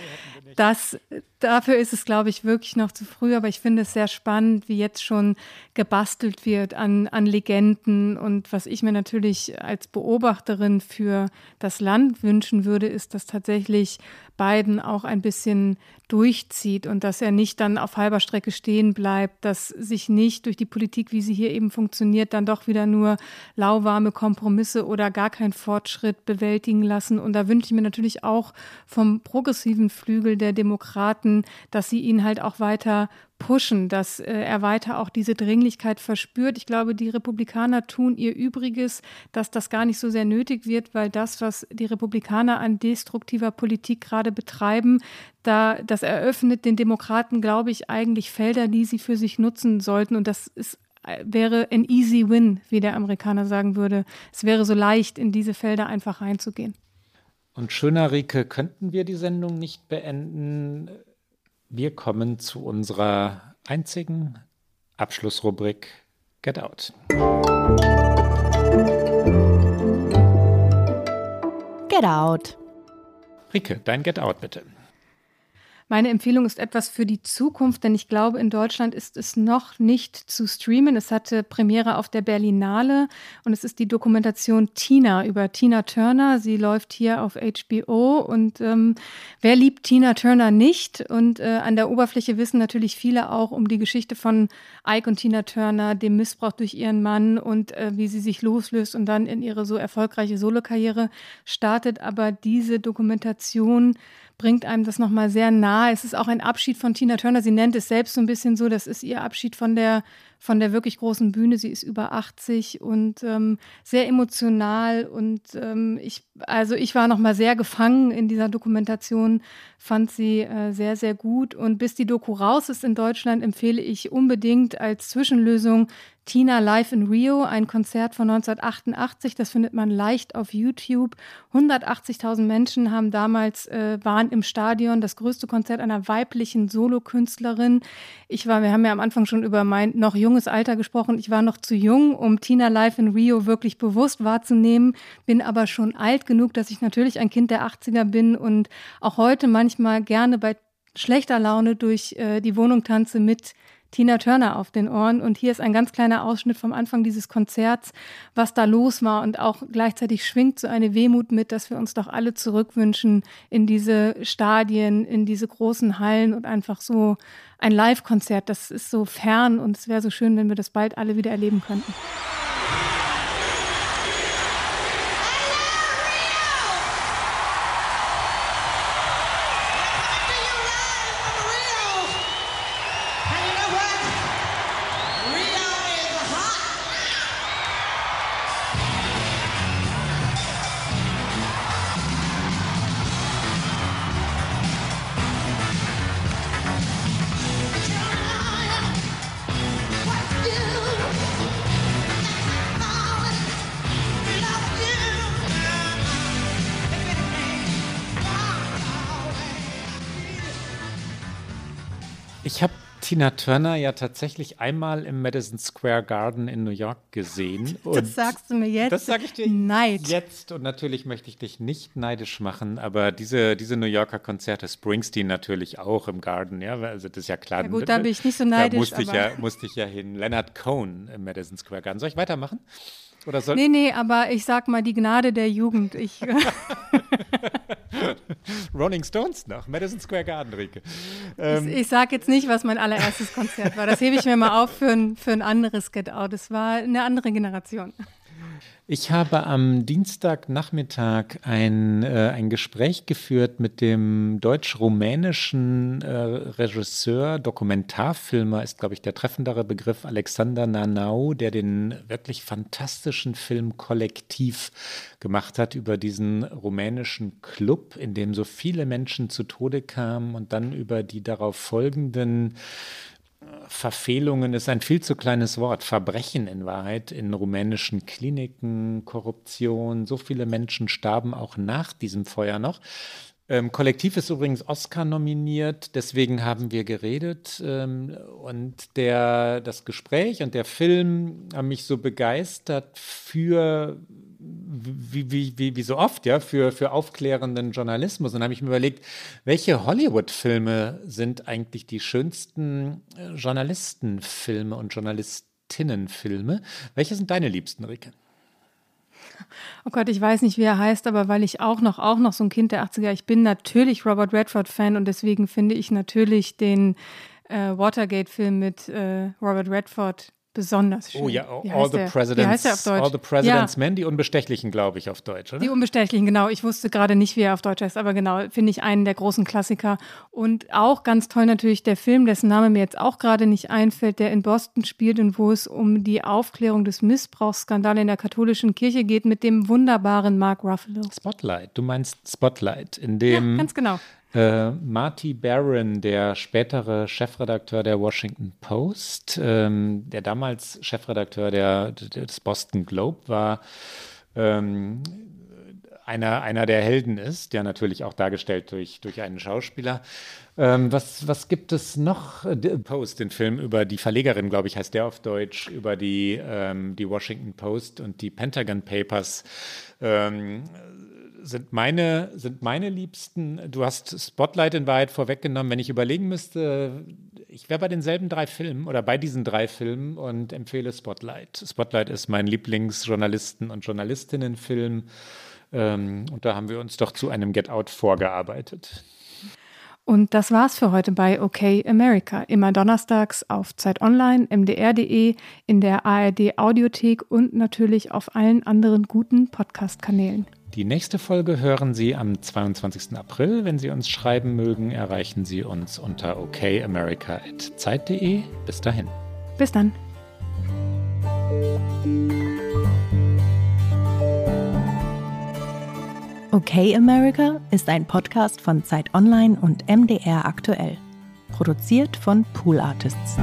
Das dafür ist es, glaube ich, wirklich noch zu früh, aber ich finde es sehr spannend, wie jetzt schon gebastelt wird an, an Legenden. Und was ich mir natürlich als Beobachterin für das Land wünschen würde, ist, dass tatsächlich Biden auch ein bisschen durchzieht und dass er nicht dann auf halber Strecke stehen bleibt, dass sich nicht durch die Politik, wie sie hier eben funktioniert, dann doch wieder nur lauwarme Kompromisse oder gar kein Fortschritt bewältigen lassen. Und da wünsche ich mir natürlich auch vom progressiven Flügel der Demokraten, Seiten, dass sie ihn halt auch weiter pushen, dass äh, er weiter auch diese Dringlichkeit verspürt. Ich glaube, die Republikaner tun ihr Übriges, dass das gar nicht so sehr nötig wird, weil das, was die Republikaner an destruktiver Politik gerade betreiben, da, das eröffnet den Demokraten, glaube ich, eigentlich Felder, die sie für sich nutzen sollten. Und das ist äh, wäre ein easy win, wie der Amerikaner sagen würde. Es wäre so leicht, in diese Felder einfach reinzugehen. Und schöner, Rike, könnten wir die Sendung nicht beenden, wir kommen zu unserer einzigen Abschlussrubrik Get Out. Get Out. Rike, dein Get Out bitte. Meine Empfehlung ist etwas für die Zukunft, denn ich glaube, in Deutschland ist es noch nicht zu streamen. Es hatte Premiere auf der Berlinale und es ist die Dokumentation Tina über Tina Turner. Sie läuft hier auf HBO und ähm, wer liebt Tina Turner nicht? Und äh, an der Oberfläche wissen natürlich viele auch um die Geschichte von Ike und Tina Turner, dem Missbrauch durch ihren Mann und äh, wie sie sich loslöst und dann in ihre so erfolgreiche Solokarriere startet. Aber diese Dokumentation bringt einem das nochmal sehr nahe. Es ist auch ein Abschied von Tina Turner. Sie nennt es selbst so ein bisschen so, das ist ihr Abschied von der, von der wirklich großen Bühne. Sie ist über 80 und ähm, sehr emotional. Und ähm, ich, also ich war nochmal sehr gefangen in dieser Dokumentation, fand sie äh, sehr, sehr gut. Und bis die Doku raus ist in Deutschland, empfehle ich unbedingt als Zwischenlösung Tina Live in Rio, ein Konzert von 1988. Das findet man leicht auf YouTube. 180.000 Menschen haben damals äh, waren im Stadion. Das größte Konzert einer weiblichen Solokünstlerin. Ich war, wir haben ja am Anfang schon über mein noch junges Alter gesprochen. Ich war noch zu jung, um Tina Live in Rio wirklich bewusst wahrzunehmen. Bin aber schon alt genug, dass ich natürlich ein Kind der 80er bin und auch heute manchmal gerne bei schlechter Laune durch äh, die Wohnung tanze mit Tina Turner auf den Ohren. Und hier ist ein ganz kleiner Ausschnitt vom Anfang dieses Konzerts, was da los war. Und auch gleichzeitig schwingt so eine Wehmut mit, dass wir uns doch alle zurückwünschen in diese Stadien, in diese großen Hallen und einfach so ein Live-Konzert. Das ist so fern und es wäre so schön, wenn wir das bald alle wieder erleben könnten. Tina Turner ja tatsächlich einmal im Madison Square Garden in New York gesehen. Und das sagst du mir jetzt. Das sage ich dir Neid. jetzt. Und natürlich möchte ich dich nicht neidisch machen, aber diese, diese New Yorker Konzerte, Springsteen natürlich auch im Garden, ja, also das ist ja klar. Ja gut, da bin ich nicht so neidisch. Da musste, ich ja, musste ich ja hin. Leonard Cohen im Madison Square Garden. Soll ich weitermachen? Oder soll Nee, nee, aber ich sag mal die Gnade der Jugend. Ich, Rolling Stones nach Madison Square Garden, Rike. Ähm, ich, ich sag jetzt nicht, was mein allererstes Konzert war. Das hebe ich mir mal auf für ein, für ein anderes Get Out. Es war eine andere Generation. Ich habe am Dienstagnachmittag ein, äh, ein Gespräch geführt mit dem deutsch-rumänischen äh, Regisseur, Dokumentarfilmer ist, glaube ich, der treffendere Begriff, Alexander Nanau, der den wirklich fantastischen Film Kollektiv gemacht hat über diesen rumänischen Club, in dem so viele Menschen zu Tode kamen und dann über die darauf folgenden Verfehlungen ist ein viel zu kleines Wort. Verbrechen in Wahrheit in rumänischen Kliniken, Korruption. So viele Menschen starben auch nach diesem Feuer noch. Ähm, Kollektiv ist übrigens Oscar nominiert, deswegen haben wir geredet. Ähm, und der, das Gespräch und der Film haben mich so begeistert für wie, wie, wie, wie so oft, ja, für, für aufklärenden Journalismus. Und habe ich mir überlegt, welche Hollywood-Filme sind eigentlich die schönsten äh, Journalistenfilme und Journalistinnenfilme? Welche sind deine liebsten, Rike? Oh Gott, ich weiß nicht, wie er heißt, aber weil ich auch noch, auch noch so ein Kind der 80er, ich bin natürlich Robert Redford-Fan und deswegen finde ich natürlich den äh, Watergate-Film mit äh, Robert Redford besonders schön. Oh ja, All the, Presidents, All the President's ja. Men, die Unbestechlichen, glaube ich, auf Deutsch, oder? Die Unbestechlichen, genau. Ich wusste gerade nicht, wie er auf Deutsch heißt, aber genau, finde ich einen der großen Klassiker. Und auch ganz toll natürlich der Film, dessen Name mir jetzt auch gerade nicht einfällt, der in Boston spielt und wo es um die Aufklärung des Missbrauchsskandals in der katholischen Kirche geht mit dem wunderbaren Mark Ruffalo. Spotlight, du meinst Spotlight, in dem ja, ganz genau. Äh, Marty Barron, der spätere Chefredakteur der Washington Post, ähm, der damals Chefredakteur der, des Boston Globe war, ähm, einer, einer der Helden ist, ja natürlich auch dargestellt durch, durch einen Schauspieler. Ähm, was, was gibt es noch? Post, den Film über die Verlegerin, glaube ich, heißt der auf Deutsch, über die, ähm, die Washington Post und die Pentagon Papers. Ähm, sind meine, sind meine Liebsten. Du hast Spotlight in Wahrheit vorweggenommen. Wenn ich überlegen müsste, ich wäre bei denselben drei Filmen oder bei diesen drei Filmen und empfehle Spotlight. Spotlight ist mein Lieblingsjournalisten- und Journalistinnenfilm. Ähm, und da haben wir uns doch zu einem Get Out vorgearbeitet. Und das war's für heute bei OK America. Immer donnerstags auf Zeit Online, mdr.de, in der ARD Audiothek und natürlich auf allen anderen guten Podcast-Kanälen. Die nächste Folge hören Sie am 22. April. Wenn Sie uns schreiben mögen, erreichen Sie uns unter okamerica.zeit.de. Bis dahin. Bis dann. Okay America ist ein Podcast von Zeit Online und MDR aktuell. Produziert von Pool Artists.